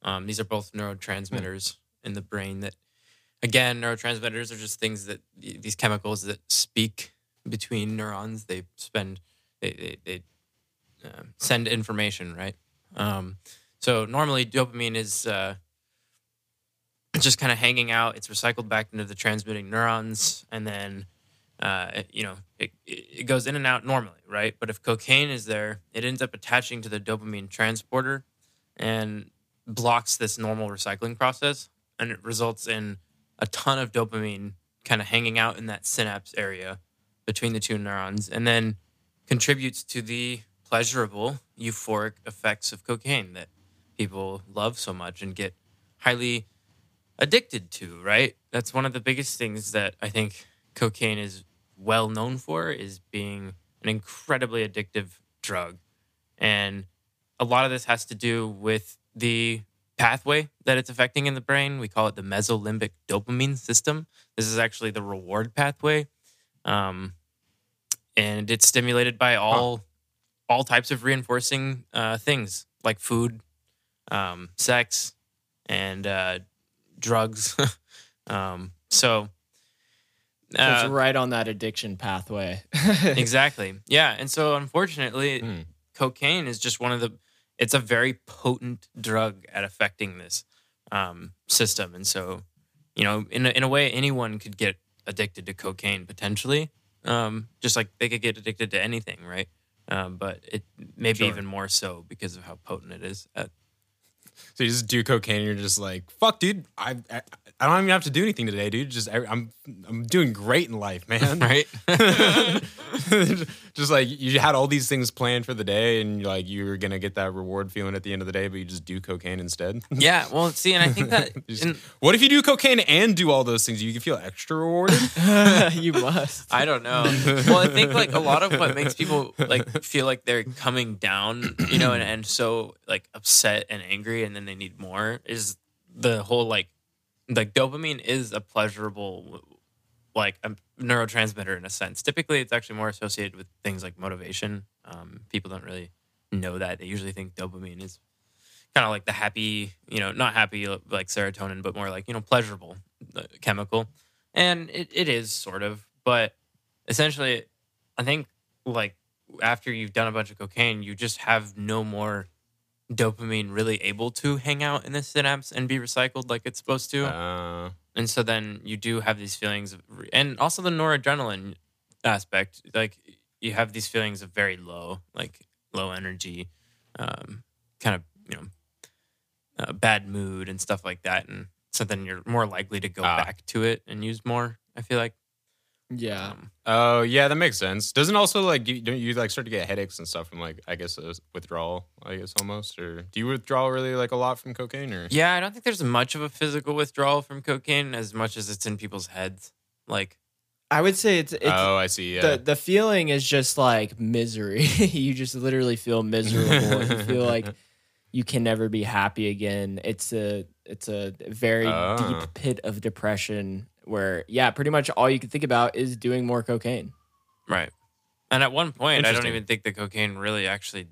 Um, these are both neurotransmitters in the brain that, again, neurotransmitters are just things that these chemicals that speak between neurons. They spend, they, they, they uh, send information, right? Um, so normally dopamine is uh, just kind of hanging out. It's recycled back into the transmitting neurons, and then uh, you know it, it goes in and out normally, right? But if cocaine is there, it ends up attaching to the dopamine transporter and blocks this normal recycling process, and it results in a ton of dopamine kind of hanging out in that synapse area between the two neurons, and then contributes to the pleasurable euphoric effects of cocaine that people love so much and get highly addicted to, right? That's one of the biggest things that I think cocaine is well known for is being an incredibly addictive drug. And a lot of this has to do with the pathway that it's affecting in the brain. We call it the mesolimbic dopamine system. This is actually the reward pathway. Um, and it's stimulated by all all types of reinforcing uh, things like food, um, sex, and uh, drugs. um, so, So it's uh, right on that addiction pathway. exactly, yeah. And so, unfortunately, Hmm. cocaine is just one of the. It's a very potent drug at affecting this um, system, and so, you know, in a, in a way, anyone could get addicted to cocaine potentially, um, just like they could get addicted to anything, right? Um, but it maybe Sure. even more so because of how potent it is. At, So you just do cocaine and you're just like, fuck, dude. I, I I don't even have to do anything today, dude. Just I, I'm I'm doing great in life, man. right? just like you had all these things planned for the day, and you're like you were gonna get that reward feeling at the end of the day, but you just do cocaine instead. yeah. Well, see, and I think that Just- in, what if you do cocaine and do all those things? You can feel extra rewarded. you must. I don't know. well, I think like a lot of what makes people like feel like they're coming down, you know, and, and so like upset and angry, and then they need more is the whole like like dopamine is a pleasurable like a neurotransmitter in a sense. Typically, it's actually more associated with things like motivation. Um, people don't really know that. They usually think dopamine is kind of like the happy, you know, not happy like serotonin, but more like you know pleasurable uh, chemical, and it, it is sort of, but essentially, I think like after you've done a bunch of cocaine, you just have no more dopamine really able to hang out in the synapse and be recycled like it's supposed to. Uh, and so then you do have these feelings of, and also the noradrenaline aspect, like you have these feelings of very low, like low energy, um, kind of, you know, uh, bad mood and stuff like that. And so then you're more likely to go Ah. back to it and use more, I feel like. Yeah. Um, oh yeah, that makes sense. Doesn't also like you don't you like start to get headaches and stuff from like I guess uh, withdrawal, I guess almost, or do you withdraw really like a lot from cocaine or? yeah, I don't think there's much of a physical withdrawal from cocaine as much as it's in people's heads. Like, I would say it's it's oh, I see. Yeah. the the feeling is just like misery. you just literally feel miserable. you feel like you can never be happy again. It's a it's a very Ah. deep pit of depression where yeah, pretty much all you can think about is doing more cocaine. Right. And at one point, I don't even think the cocaine really actually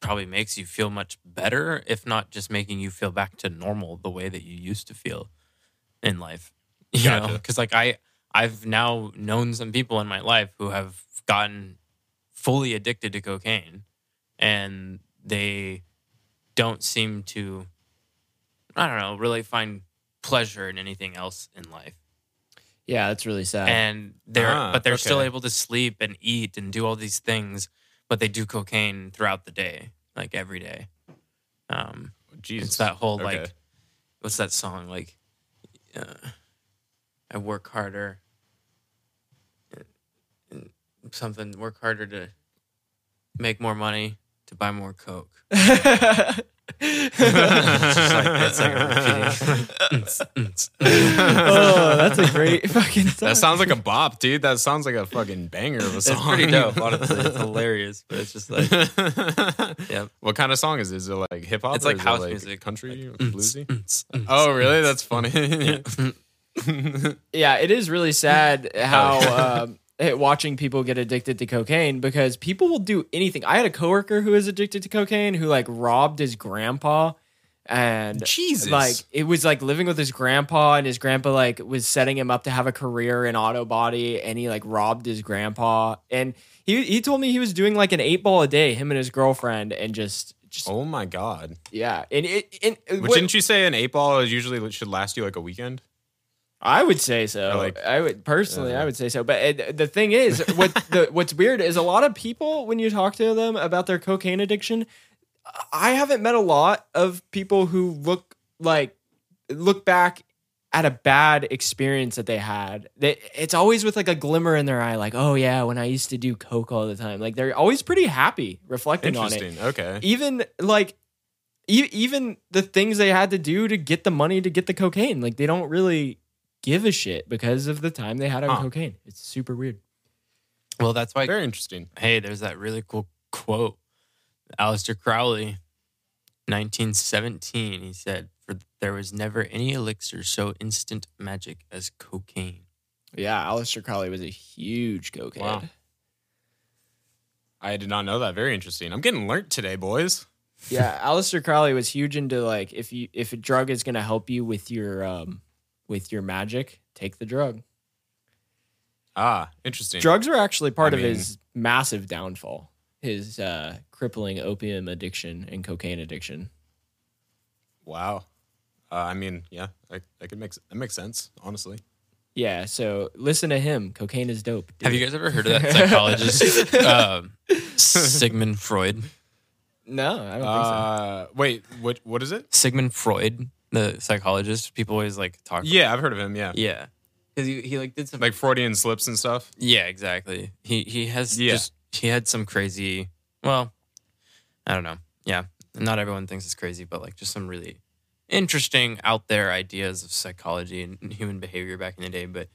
probably makes you feel much better, if not just making you feel back to normal the way that you used to feel in life. You know, because like I, I've now known some people in my life who have gotten fully addicted to cocaine, and they don't seem to, I don't know, really find pleasure in anything else in life. Yeah, that's really sad. and they're Ah, but they're still able to sleep and eat and do all these things but they do cocaine throughout the day like every day um Jesus. it's that whole Okay. like what's that song like uh, i work harder something work harder to make more money to buy more coke it's like it's like oh, that's a great fucking song. That sounds like a bop, dude. That sounds like a fucking banger of a song. it's pretty dope honestly it's hilarious but it's just like yeah What kind of song is it? Is it like hip hop? It's or like is it house like music. country, or Mm, bluesy. Oh, really? That's funny. yeah, it is really sad how um, watching people get addicted to cocaine because people will do anything. I had a coworker who was addicted to cocaine who like robbed his grandpa and Jesus. like it was like living with his grandpa and his grandpa like was setting him up to have a career in auto body and he like robbed his grandpa and he he told me he was doing like an 8 ball a day him and his girlfriend and just just oh my god. yeah and it and But what- didn't you say an eight ball is usually should last you like a weekend? I would say so. Or, like, I would personally, uh, I would say so. But uh, the thing is, what the what's weird is a lot of people when you talk to them about their cocaine addiction, I haven't met a lot of people who look like look back at a bad experience that they had. They, it's always with like a glimmer in their eye, like, oh yeah, when I used to do coke all the time. Like they're always pretty happy reflecting on it Interesting. Okay. even like e- even the things they had to do to get the money to get the cocaine like they don't really give a shit because of the time they had on Huh. cocaine it's super weird well that's why Very interesting. hey there's that really cool quote Aleister Crowley 1917 he said for there was never any elixir so instant magic as cocaine yeah Aleister Crowley was a huge cokehead Wow. I did not know that. Very interesting. I'm getting learnt today, boys. yeah Aleister Crowley was huge into like if you if a drug is going to help you with your um with your magic take the drug Ah, interesting. drugs are actually part I of mean- his massive downfall his uh crippling opium addiction and cocaine addiction Wow. Uh, I mean, yeah, I, I could make that makes sense. Honestly. Yeah, so listen to him. Cocaine is dope. Do have you guys ever heard of that psychologist um, Sigmund Freud No, I don't think so. Uh, wait, what? What is it? Sigmund Freud the psychologist people always like talk Yeah, I've heard of him. Yeah, yeah because he, he like did some like Freudian slips and stuff. Yeah, exactly. He he has Yeah. just he had some crazy. Well, I don't know. Yeah, not everyone thinks it's crazy, but like just some really interesting out there ideas of psychology and human behavior back in the day. But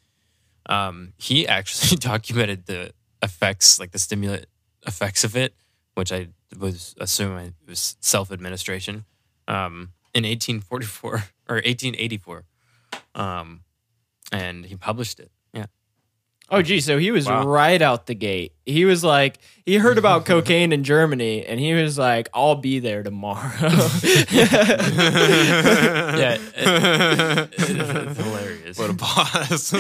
um, he actually documented the effects, like the stimulant effects of it, which I was assuming it was self administration um, in 1844 or 1884. Um, and he published it. Yeah. Oh, gee, so he was Wow. right out the gate. He was like, he heard about cocaine in Germany, and he was like, "I'll be there tomorrow." yeah, it- it's hilarious. What a boss.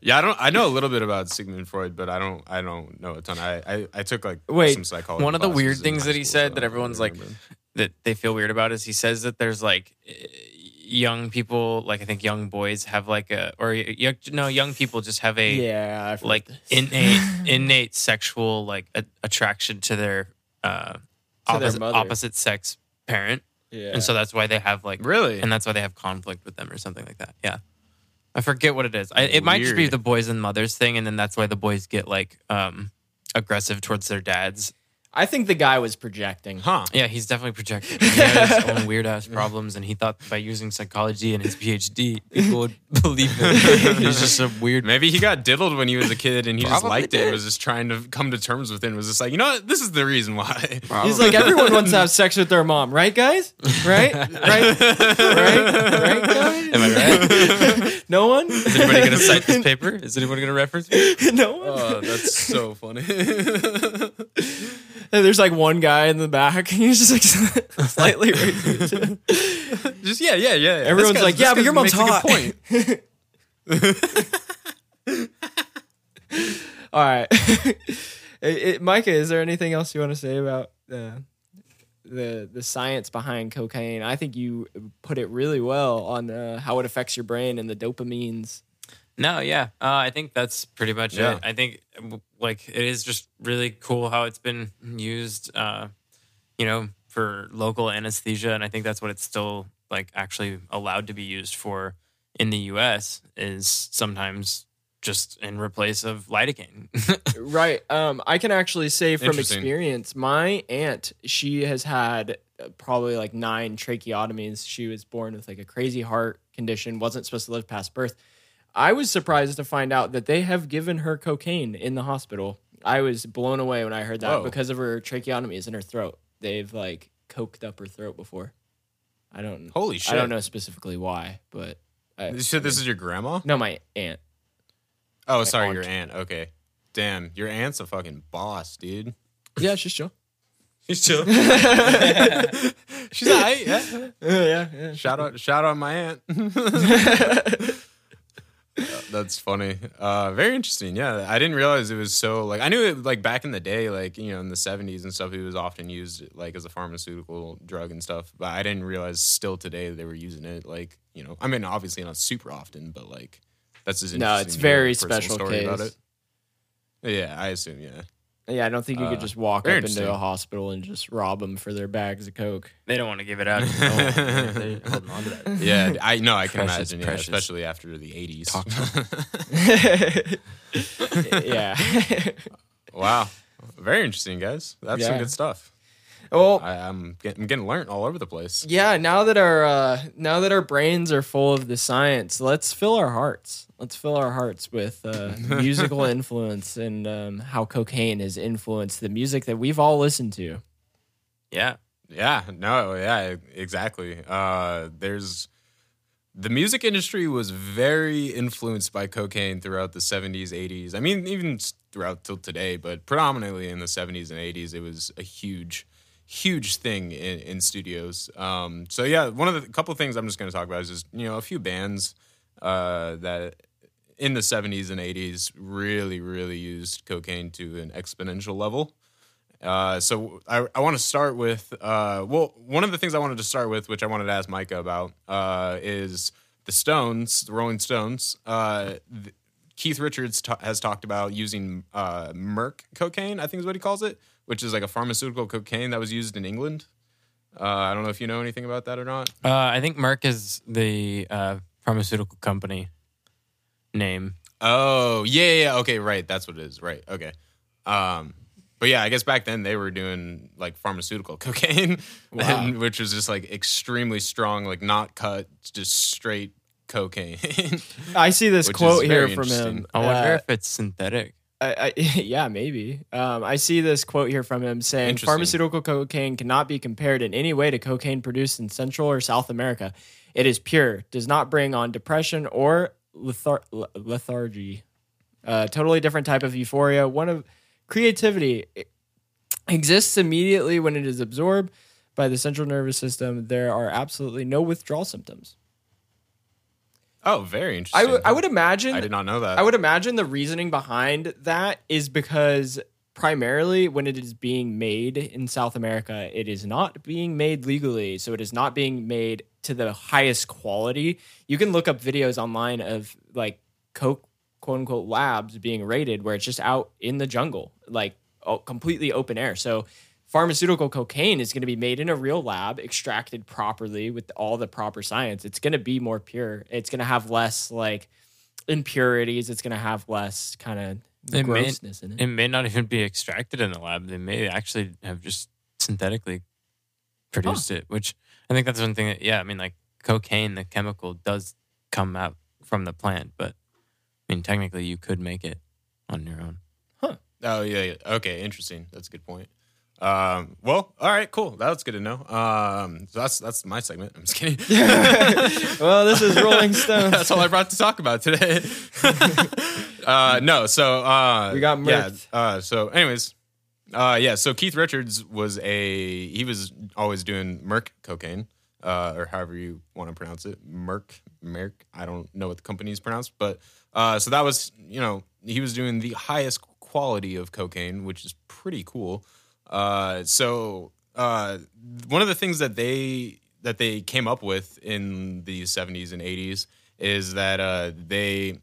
yeah, I don't. I know a little bit about Sigmund Freud, but I don't. I don't know a ton. I I, I took like Wait, some psychology. one of the weird things that he said so that everyone's like remember. That they feel weird about is he says that there's like eh, young people, like I think young boys have like a or young, no young people just have a yeah, like innate innate sexual like a, attraction to their uh To opposite, mother. opposite sex parent, yeah. and so that's why they have like really. and that's why they have conflict with them or something like that. Yeah. I forget what it is. I, it might just be the boys and mothers thing, and then that's why the boys get like um aggressive towards their dads. I think the guy was projecting. huh? Yeah, he's definitely projecting. He had his own weird ass problems, and he thought by using psychology and his PhD, people would believe him. He's just a weird. Maybe he got diddled when he was a kid and he just liked it. did. and Was just trying to come to terms with it. and Was just like, you know what? This is the reason why. He's like, everyone wants to have sex with their mom, right, guys? Right, right, right, right, guys. Am I right? No one. Is anybody going to cite this paper? Is anyone going to reference me? no one. Oh, that's so funny. And there's like one guy in the back, and he's just like slightly racist. just yeah, yeah, yeah. yeah. Everyone's like, yeah, but your mom's makes a hot. point. All right, It- it- Micah, is there anything else you want to say about uh, the the science behind cocaine. I think you put it really well on uh, how it affects your brain and the dopamines. No, yeah, uh, I think that's pretty much Yeah. it. I think w- like it is just really cool how it's been used, uh, you know, for local anesthesia, and I think that's what it's still like actually allowed to be used for in the U.S. is sometimes just in replace of lidocaine. Right. Um, I can actually say from experience, my aunt, she has had uh, probably like nine tracheotomies. She was born with like a crazy heart condition, wasn't supposed to live past birth. I was surprised to find out that they have given her cocaine in the hospital. I was blown away when I heard that Whoa. because of her tracheotomies in her throat. They've like coked up her throat before. I don't. Holy shit! I don't know specifically why, but I, So this is your grandma? no, my aunt. Oh, sorry, your aunt. aunt. Okay, damn, your aunt's a fucking boss, dude. Yeah, she's chill. She's chill. She's alright. Yeah. yeah, yeah. Shout out, shout out my aunt. That's funny. Uh, very interesting. Yeah, I didn't realize it was so like I knew it like back in the day, like you know in the seventies and stuff. It was often used like as a pharmaceutical drug and stuff. But I didn't realize still today they were using it. Like you know, I mean, obviously not super often, but like that's just No, interesting it's to hear a very special story about case. it. Yeah, I assume. Yeah. Yeah, I don't think you could Uh, just walk very up into a interesting. hospital and just rob them for their bags of coke. they don't want to give it out. They're holding on to that. Yeah, I know. I can Precious, imagine. Yeah, precious. especially after the eighties. yeah. wow, very interesting, guys. That's some Yeah. good stuff. Well, I, I'm getting, I'm getting learnt all over the place. yeah. Now that our uh, now that our brains are full of the science, let's fill our hearts. Let's fill our hearts with uh, musical influence and um, how cocaine has influenced the music that we've all listened to. Yeah, Yeah, no, yeah, exactly. Uh, there's the music industry was very influenced by cocaine throughout the 70s, 80s. I mean, even throughout till today, but predominantly in the 70s and 80s, it was a huge, huge thing in, in studios. Um, so yeah, one of the couple of things I'm just going to talk about is just you know a few bands uh, that in the 70s and 80s really, really used cocaine to an exponential level. Uh, so I, I want to start with uh, well, one of the things I wanted to start with, which I wanted to ask Micah about, uh, is the Stones, the Rolling Stones. Uh, th- Keith Richards ta- has talked about using uh, Merck cocaine, I think is what he calls it, which is like a pharmaceutical cocaine that was used in England. Uh, I don't know if you know anything about that or not. uh, I think Merck is the uh, pharmaceutical company name. Oh, yeah, yeah, yeah. Okay, right. That's what it is. Right. Okay. Um, but yeah, I guess back then they were doing like pharmaceutical cocaine, and- which was just like extremely strong, like not cut, just straight cocaine. I see this quote here from him. I wonder Uh, if it's synthetic. I, I, yeah, maybe. Um, I see this quote here from him saying pharmaceutical cocaine cannot be compared in any way to cocaine produced in Central or South America. It is pure, does not bring on depression or lethar- lethargy. Uh, totally different type of euphoria. One of creativity It exists immediately when it is absorbed by the central nervous system. There are absolutely no withdrawal symptoms. Oh, very interesting. would- I would imagine I did not know that. I would imagine the reasoning behind that is because primarily when it is being made in South America, it is not being made legally. So it is not being made to the highest quality. You can look up videos online of like Coke quote unquote labs being raided where it's just out in the jungle, like oh, completely open air. So pharmaceutical cocaine is going to be made in a real lab, extracted properly with all the proper science. It's going to be more pure. It's going to have less like impurities. It's going to have less kind of It may- grossness in it. It may not even be extracted in the lab. They may actually have just synthetically produced it, which I think that's one thing that, yeah, I mean, like cocaine, the chemical does come out from the plant, but I mean, technically you could make it on your own. Huh. Oh yeah, yeah. Okay, interesting. That's a good point. Um, well, all right, cool. That's good to know. Um, so that's that's my segment. I'm just kidding. well, this is Rolling Stones. that's all I brought to talk about today. uh, no, so uh, We got yeah. Uh, so, anyways, uh, yeah. So Keith Richards was a he was always doing Merck cocaine, uh, or however you want to pronounce it, Merck, Merck. I don't know what the company's pronounced, but uh, so that was you know he was doing the highest quality of cocaine, which is pretty cool. Uh, so uh, one of the things that they that they came up with in the 70s and 80s is that uh, they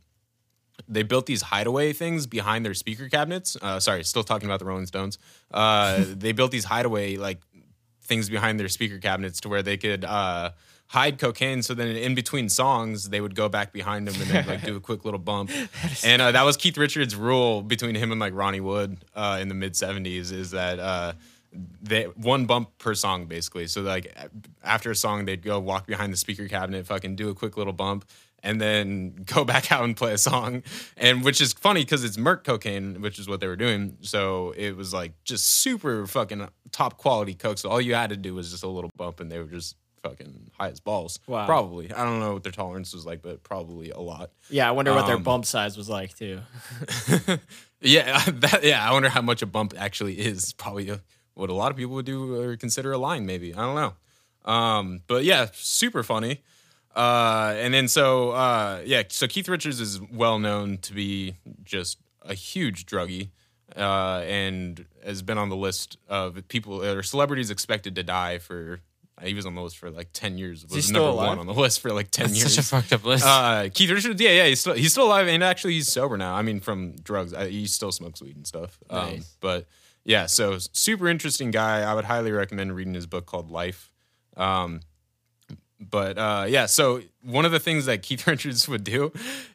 they built these hideaway things behind their speaker cabinets. Uh, sorry, still talking about the Rolling Stones. Uh, they built these hideaway like things behind their speaker cabinets to where they could uh, hide cocaine. So then in between songs, they would go back behind them and then like do a quick little bump. and uh, that was Keith Richards' rule between him and like Ronnie Wood uh, in the mid '70s is that. Uh, they one bump per song basically. So like after a song, they'd go walk behind the speaker cabinet, fucking do a quick little bump, and then go back out and play a song. And which is funny because it's Merck cocaine, which is what they were doing. So it was like just super fucking top quality coke. So all you had to do was just a little bump, and they were just fucking high as balls. Wow. Probably. I don't know what their tolerance was like, but probably a lot. Yeah, I wonder what their Um, bump size was like too. Yeah, that, yeah. I wonder how much a bump actually is. Probably a, what a lot of people would do or consider a line. Maybe I don't know. Um, but yeah, super funny. Uh, and then so uh, yeah, so Keith Richards is well known to be just a huge druggie, uh, and has been on the list of people or celebrities expected to die for. He was on the list for like ten years. Was number alive? one on the list for like ten That's years. such a fucked up list. Uh, Keith Richards, yeah, yeah, he's still he's still alive, and actually he's sober now. I mean, from drugs, I, he still smokes weed and stuff. Um, Nice. but yeah, so super interesting guy. I would highly recommend reading his book called Life. Um, but uh, yeah, so one of the things that Keith Richards would do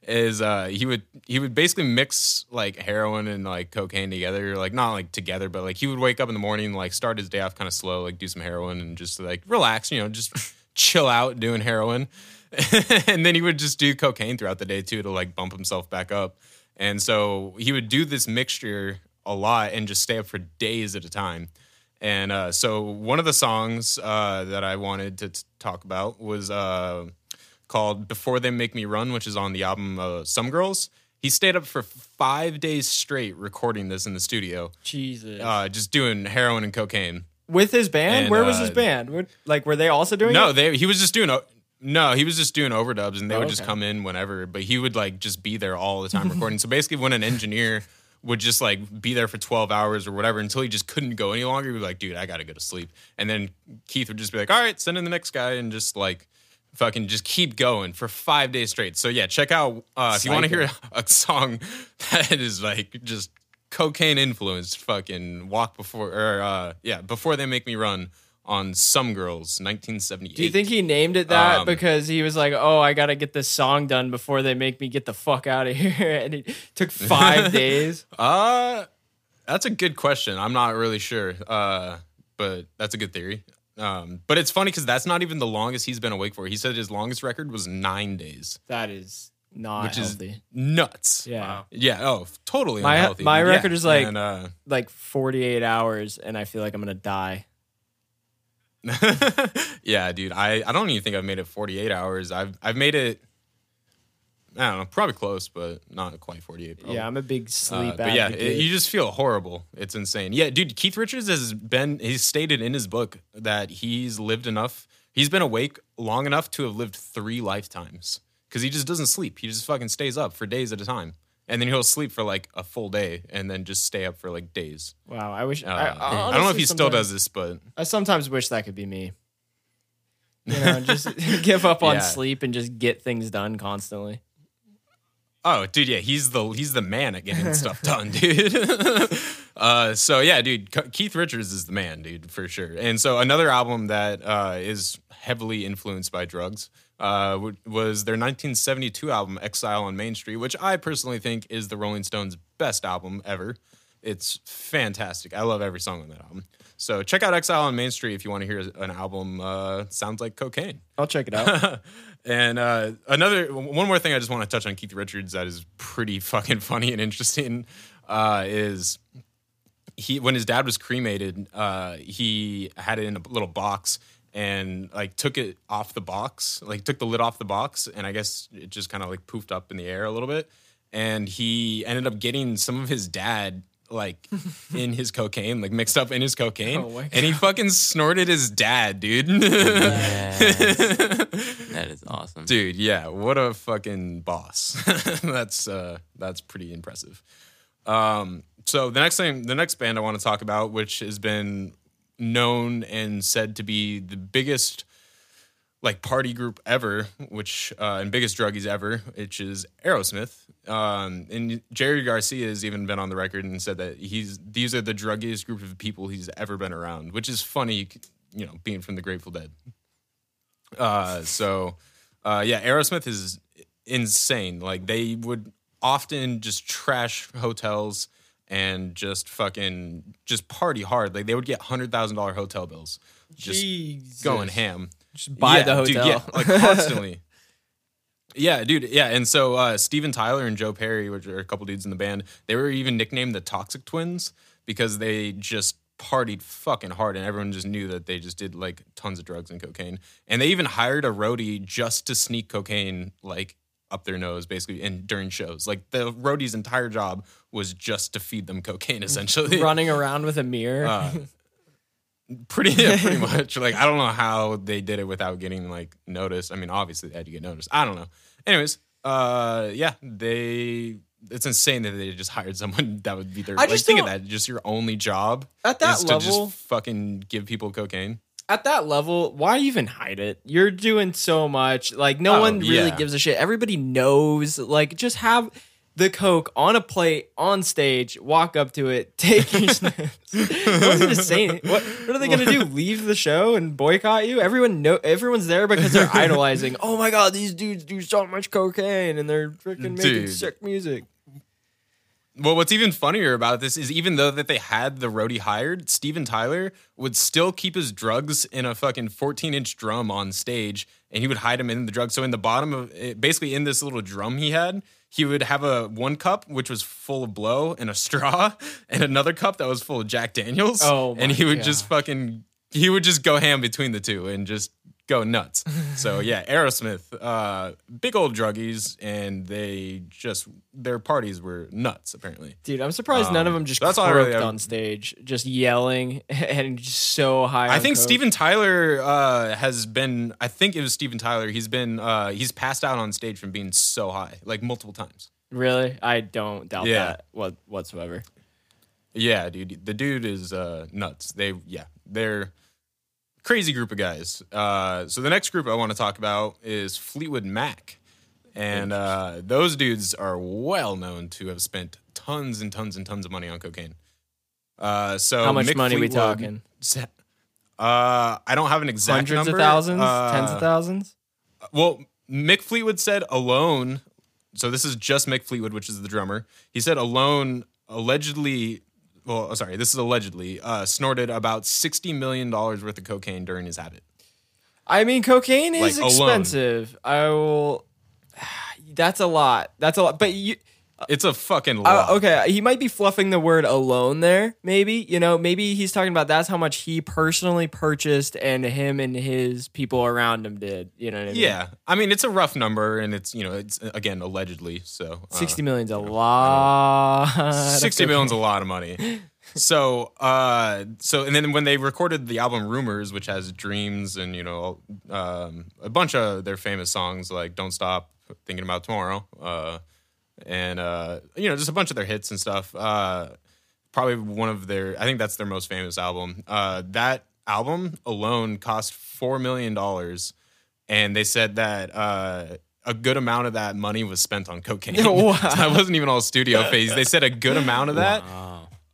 is uh, he would he would basically mix like heroin and like cocaine together, like not like together, but like he would wake up in the morning, like start his day off kind of slow, like do some heroin and just like relax, you know, just chill out doing heroin, and then he would just do cocaine throughout the day too to like bump himself back up. And so he would do this mixture a lot and just stay up for days at a time. And uh, so one of the songs uh, that I wanted to t- talk about was uh, called "Before They Make Me Run," which is on the album uh, "Some Girls." He stayed up for five days straight recording this in the studio, Jesus. uh, just doing heroin and cocaine. With his band? and, Where was his uh, band? Like, were they also doing No, it? they he was just doing. No, he was just doing overdubs, and they Oh, would just come in whenever. But he would like just be there all the time recording. so basically, when an engineer would just like be there for twelve hours or whatever until he just couldn't go any longer, he'd be like, "Dude, I gotta go to sleep." And then Keith would just be like, "All right, send in the next guy," and just like fucking just keep going for five days straight. So yeah, check out uh, if you want to hear a song that is like just cocaine influenced. Fucking walk before or uh, yeah, before they make me run. On some girls, 1978. Do you think he named it that Um, because he was like, "Oh, I gotta get this song done before they make me get the fuck out of here," and it took five days? Uh that's a good question. I'm not really sure. Uh but that's a good theory. Um but it's funny cuz that's not even the longest he's been awake for. He said his longest record was 9 days, That is not which healthy. is nuts. yeah, Yeah, oh, totally My- unhealthy. my Yeah, record is like- and, uh, like forty-eight hours, and I feel like I'm gonna die. yeah, dude. I, I don't even think I've made it 48 hours. I've I've made it I don't know, probably close, but not quite 48. Probably. Yeah, I'm a big sleep Uh, but yeah, it- you just feel horrible. It's insane. Yeah, dude, Keith Richards has been, he's stated in his book that he's lived enough, he's been awake long enough to have lived three lifetimes because he just doesn't sleep. He just fucking stays up for days at a time. And then he'll sleep for like a full day and then just stay up for like days. wow, I wish. Uh, I, I, don't know if he still does this, but I sometimes wish that could be me. You know, just give up on Yeah. sleep and just get things done constantly. Oh, dude, yeah, he's the he's the man at getting stuff done, dude. uh, so yeah, dude, Keith Richards is the man, dude, for sure. And so another album that uh, is heavily influenced by drugs uh, was their 1972 album "Exile on Main Street," which I personally think is the Rolling Stones' best album ever. It's fantastic. I love every song on that album. So check out "Exile on Main Street" if you want to hear an album uh, sounds like cocaine. I'll check it out. and uh, another one more thing I just want to touch on Keith Richards that is pretty fucking funny and interesting uh, is he when his dad was cremated, uh, he had it in a little box and like took it off the box, like took the lid off the box, and I guess it just kind of like poofed up in the air a little bit, and he ended up getting some of his dad. Like in his cocaine, like mixed up in his cocaine, Oh and he fucking snorted his dad, dude. that is awesome. Dude, yeah, what a fucking boss. that's uh that's pretty impressive. Um so the next thing the next band I want to talk about, which has been known and said to be the biggest like party group ever, which uh, and biggest druggies ever, which is Aerosmith. Um, and Jerry Garcia has even been on the record and said that he's these are the druggiest group of people he's ever been around, which is funny, you know, being from the Grateful Dead. Uh, so uh, yeah, Aerosmith is insane. Like they would often just trash hotels and just fucking just party hard. Like they would get hundred thousand dollar hotel bills, just Jesus. going ham. Just buy the dude, hotel. yeah, like constantly. yeah, dude. Yeah, and so uh, Steven Tyler and Joe Perry, which are a couple dudes in the band, they were even nicknamed the Toxic Twins because they just partied fucking hard, and everyone just knew that they just did like tons of drugs and cocaine. And they even hired a roadie just to sneak cocaine like up their nose, basically, and during shows. Like the roadie's entire job was just to feed them cocaine, essentially. running around with a mirror. Uh, pretty yeah, pretty much like i don't know how they did it without getting like noticed i mean obviously they had to get noticed i don't know anyways uh yeah they it's insane that they just hired someone that would be their I like just think of that just your only job At that level- to just fucking give people cocaine At that level, why even hide it? You're doing so much. Like no Oh, one really yeah. gives a shit. Everybody knows. Like just have the coke on a plate on stage. Walk up to it. Take your sniffs. no one's gonna say anything. What, what are they gonna do? Leave the show and boycott you? Everyone know. Everyone's there because they're idolizing. Oh my god, these dudes do so much cocaine and they're freaking making Dude. sick music. Well, what's even funnier about this is even though that they had the roadie hired, Steven Tyler would still keep his drugs in a fucking 14 inch drum on stage, and he would hide them in the drugs. So in the bottom of it, basically in this little drum he had, he would have a one cup which was full of blow and a straw, and another cup that was full of Jack Daniels. Oh and he would just fucking he would just go ham between the two and just go nuts. so yeah, Aerosmith, uh, big old druggies, and they just their parties were nuts apparently. Dude, I'm surprised none of them just Um, that's all really on stage, just yelling and just so high. I think coke. Steven Tyler uh, has been. I think it was Steven Tyler. He's been. Uh, he's passed out on stage from being so high, like multiple times. Really, I don't doubt Yeah. that what whatsoever. Yeah, dude. The dude is uh, nuts. They. Yeah, they're crazy group of guys. Uh, so the next group I want to talk about is Fleetwood Mac, and uh, those dudes are well known to have spent tons and tons and tons of money on cocaine. Uh, so How much Mick money we talking? Uh, I don't have an exact Hundreds number. of thousands, Uh, tens of thousands. Well, Mick Fleetwood said alone. So this is just Mick Fleetwood, which is the drummer. He said alone, allegedly. Well, sorry, this is allegedly uh, snorted about sixty million dollars worth of cocaine during his habit. I mean, cocaine is like, expensive. I will. That's a lot. That's a lot. But you, It's a fucking uh, lot. okay, he might be fluffing the word alone there. Maybe you know, maybe he's talking about that's how much he personally purchased, and him and his people around him did. You know what I mean? Yeah, I mean it's a rough number, and it's you know it's again allegedly. So uh, sixty million's a lot. of 60 million's a lot of money. So, uh, so, and then when they recorded the album Rumors, which has Dreams and, you know, um, a bunch of their famous songs like Don't Stop Thinking About Tomorrow, uh, and, uh, you know, just a bunch of their hits and stuff. Uh, probably one of their, I think that's their most famous album. Uh, that album alone cost $4 million. And they said that, uh, a good amount of that money was spent on cocaine. Wow. that wasn't even all studio phase. They said a good amount of that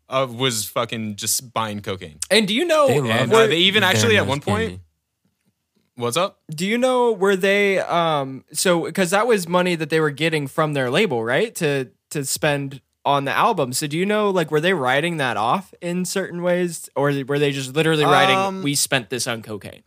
uh, was fucking just buying cocaine. And do you know? They And uh, they even actually at one point, candy. What's up? Do you know where they um so because that was money that they were getting from their label, right? To to spend on the album. So do you know like were they writing that off in certain ways or were they just literally writing Um, we spent this on cocaine?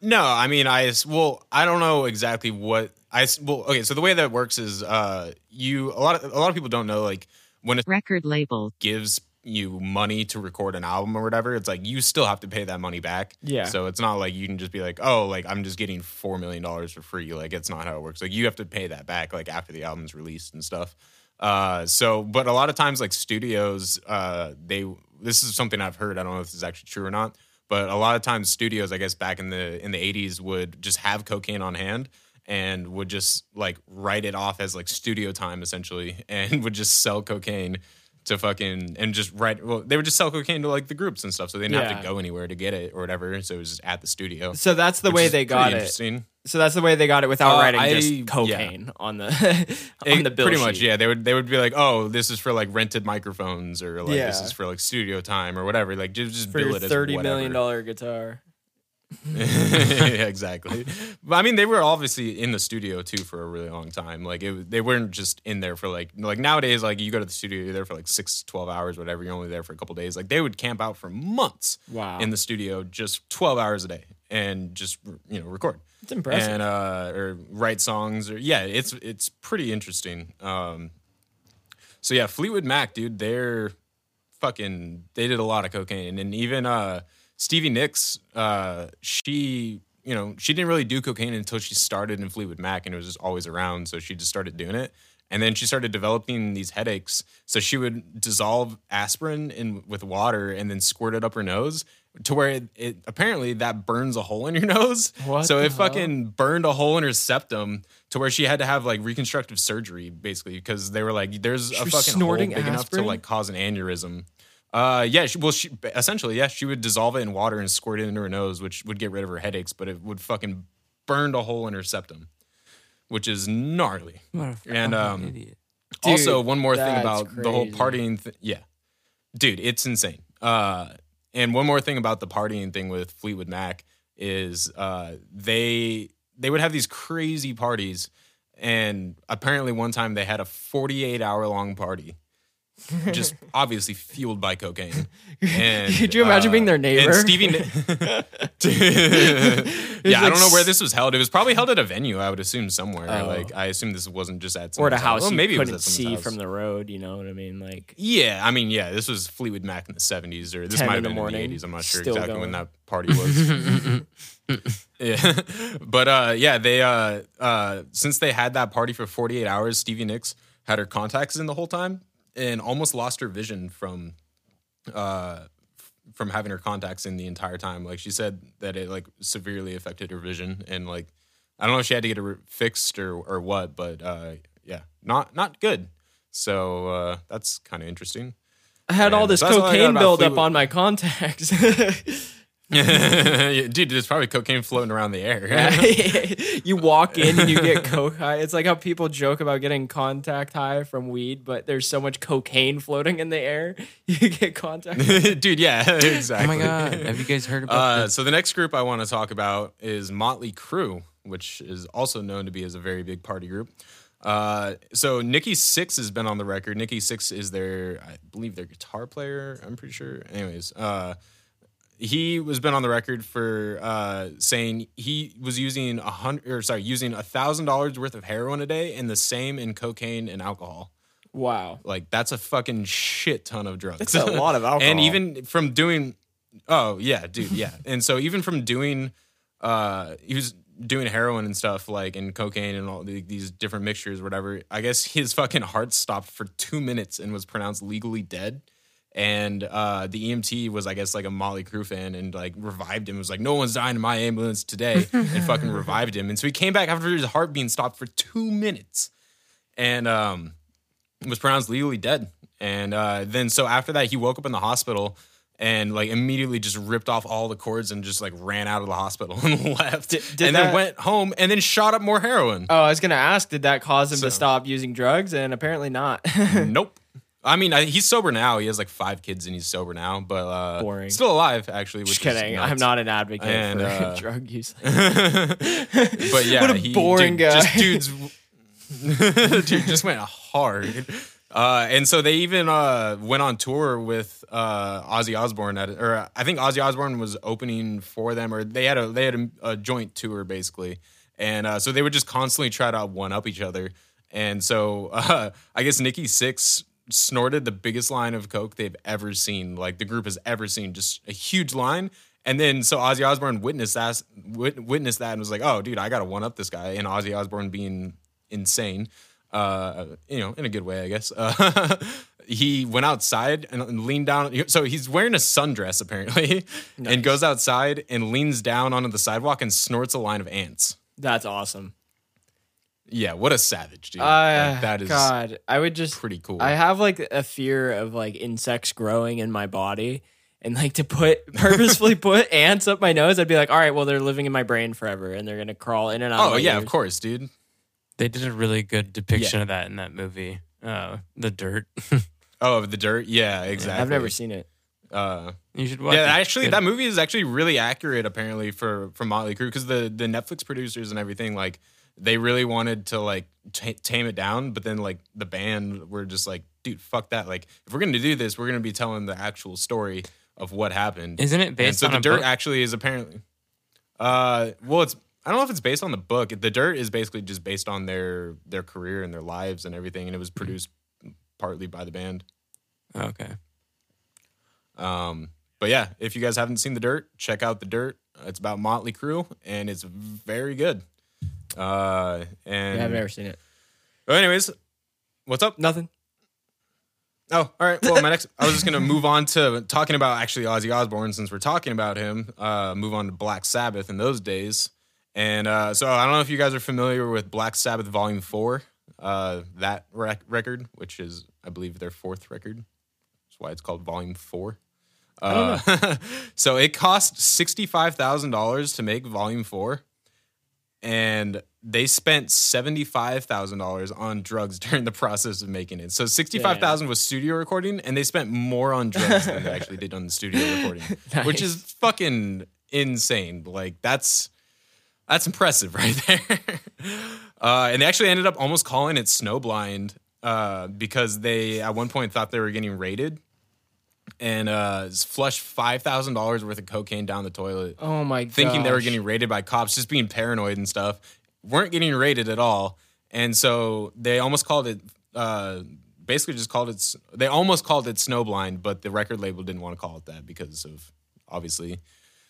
No, I mean, I well, I don't know exactly what I well. Okay, so the way that works is, uh, you a lot of a lot of people don't know like when a record label, gives you money to record an album or whatever, it's like you still have to pay that money back. Yeah. So it's not like you can just be like, oh, like I'm just getting four million dollars for free. Like it's not how it works. Like you have to pay that back like after the album's released and stuff. Uh, so but a lot of times like studios, uh, they this is something I've heard. I don't know if this is actually true or not. But a lot of times studios, I guess back in the in the 80s would just have cocaine on hand and would just like write it off as like studio time essentially and would just sell cocaine to fucking and just write. Well, they would just sell cocaine to like the groups and stuff, so they didn't have Yeah. to go anywhere to get it or whatever. So it was just at the studio. So that's the which way is they pretty got it. Interesting. So that's the way they got it without Uh, writing I- just cocaine on the on It- the bill pretty much, sheet. yeah. They would they would be like, oh, this is for like rented microphones or like this Yeah. is for like studio time or whatever. Like just, just For bill your it as thirty million whatever. dollar guitar. Yeah, exactly. But I mean, they were obviously in the studio too for a really long time. Like it, they weren't just in there for like like nowadays. Like you go to the studio, you're there for like six, 12 hours, whatever. You're only there for a couple days. Like they would camp out for months. Wow. In the studio, just twelve hours a day, and just you know record. It's impressive. And uh, or write songs, or yeah, it's it's pretty interesting. Um, so yeah, Fleetwood Mac, dude, they're fucking they did a lot of cocaine and even uh Stevie Nicks uh she you know she didn't really do cocaine until she started in Fleetwood Mac and it was just always around so she just started doing it. And then she started developing these headaches. So she would dissolve aspirin in with water and then squirt it up her nose to where it, it apparently that burns a hole in your nose. What so it fucking burned a hole in her septum to where she had to have like reconstructive surgery basically because they were like there's a fucking snorting hole big enough to like cause an aneurysm. Uh, yeah. She, well, she essentially, yeah, she would dissolve it in water and squirt it into her nose, which would get rid of her headaches, but it would fucking burn a hole in her septum, which is gnarly. What a And, um, idiot. also, one more thing that's about the whole partying. Th- yeah, dude, it's insane. Uh, and one more thing about the partying thing with Fleetwood Mac is uh, they they would have these crazy parties, and apparently one time they had a 48 hour long party. Just obviously fueled by cocaine. And, Could you imagine uh, being their neighbor? And Stevie, yeah, I don't know where this was held. It was probably held at a venue. I would assume somewhere. Oh. Like I assume this wasn't just at or at a house Well, you maybe it was couldn't see house. from the road. You know what I mean? Like Yeah, I mean, yeah, this was Fleetwood Mac in the seventies, or this might have been morning, in the eighties. I'm not sure exactly when that party was. yeah, but uh, yeah, they uh, uh, since they had that party for 48 hours, Stevie Nicks had her contacts in the whole time and almost lost her vision from uh from having her contacts in the entire time. Like she said that it like severely affected her vision and like I don't know if she had to get it re- fixed or or what, but uh, yeah, not not good. So uh, that's kind of interesting. I had all And this all got cocaine buildup on my contacts. Dude, there's probably cocaine floating around the air. you walk in and you get coke high. It's like how people joke about getting contact high from weed, but there's so much cocaine floating in the air, you get contact. Dude, yeah, exactly. Oh my god! Have you guys heard about Uh, this? so the next group I want to talk about is Motley Crue, which is also known to be as a very big party group. Uh, so Nikki Sixx has been on the record. Nikki Sixx is their, I believe, their guitar player. I'm pretty sure. Anyways, uh, he was been on the record for uh, saying he was using a hundred, or sorry, using a thousand dollars worth of heroin a day, and the same in cocaine and alcohol. Wow. Like that's a fucking shit ton of drugs. That's a lot of alcohol. and even from doing, oh yeah, dude, yeah. and so even from doing, uh, he was doing heroin and stuff like and cocaine and all the, these different mixtures, whatever. I guess his fucking heart stopped for two minutes and was pronounced legally dead. And uh, the EMT was, I guess, like a Motley Crue fan and like revived him. It Was like, no one's dying in my ambulance today, and fucking revived him. And so he came back after his heart being stopped for two minutes, and um, was pronounced legally dead. And uh, then so after that, he woke up in the hospital and like immediately just ripped off all the cords and just like ran out of the hospital and left. did and that- then went home and then shot up more heroin. Oh, I was gonna ask, did that cause him So- to stop using drugs? And apparently not. nope. I mean, I, he's sober now. He has like five kids and he's sober now, but uh, Boring. Still alive, actually. Which Just kidding. I'm not an advocate And, for uh, drug use. But yeah, What a he, boring dude, guy. Just dudes, dude, just went hard. Uh, and so they even uh, went on tour with uh, Ozzy Osbourne at, or I think Ozzy Osbourne was opening for them, or they had a they had a, a joint tour basically, and uh, so they would just constantly try to one up each other. And so uh, I guess Nikki Sixx snorted the biggest line of coke they've ever seen, like the group has ever seen, just a huge line. And then so Ozzy Osbourne witnessed that, wit- witnessed that, and was like, "Oh, dude, I gotta one up this guy." And Ozzy Osbourne being insane, uh, you know, in a good way, I guess. Uh, he went outside and, and leaned down. So he's wearing a sundress apparently, and goes outside and leans down onto the sidewalk and snorts a line of ants. That's awesome. Yeah, what a savage, dude. Uh, Like, that is God. I would just. pretty cool. I have like a fear of like insects growing in my body. And like to put purposefully put ants up my nose, I'd be like, all right, well, they're living in my brain forever and they're gonna crawl in and out. oh of my yeah, of course, dude. They did a really good depiction of that in that movie, uh, The Dirt. Oh, the dirt. Yeah, exactly. I've never seen it. Uh, you should watch. yeah, it. actually, Good. that movie is actually really accurate. Apparently, for for Motley Crue, because the the Netflix producers and everything, like, they really wanted to like ta tame it down, but then like the band were just like, dude, fuck that. Like, if we're gonna do this, we're gonna be telling the actual story of what happened. Isn't it and based so on the dirt book? actually is apparently. Uh, well, it's I don't know if it's based on the book. The dirt is basically just based on their their career and their lives and everything, and it was produced partly by the band. okay. Um, but yeah, if you guys haven't seen The Dirt, check out The Dirt. It's about Motley Crue, and it's very good. Uh, and Yeah, I've never seen it. Well, anyways, what's up? Nothing. Oh, all right. Well, my next, I was just gonna move on to talking about actually Ozzy Osbourne since we're talking about him. Uh, move on to Black Sabbath in those days, and uh, so I don't know if you guys are familiar with Black Sabbath Volume Four, uh, that rec- record, which is I believe their fourth record. That's why it's called Volume Four. Uh, so it cost sixty five thousand dollars to make Volume Four, and they spent seventy five thousand dollars on drugs during the process of making it. So sixty five thousand was studio recording, and they spent more on drugs than they actually did on the studio recording, which is fucking insane. Like that's that's impressive right there. uh, and they actually ended up almost calling it Snowblind uh, because they at one point thought they were getting raided and uh, flushed five thousand dollars worth of cocaine down the toilet Oh my god. thinking they were getting raided by cops, just being paranoid and stuff. Weren't getting raided at all, and so they almost called it. Uh, basically, just called it. They almost called it Snowblind, but the record label didn't want to call it that because of obviously.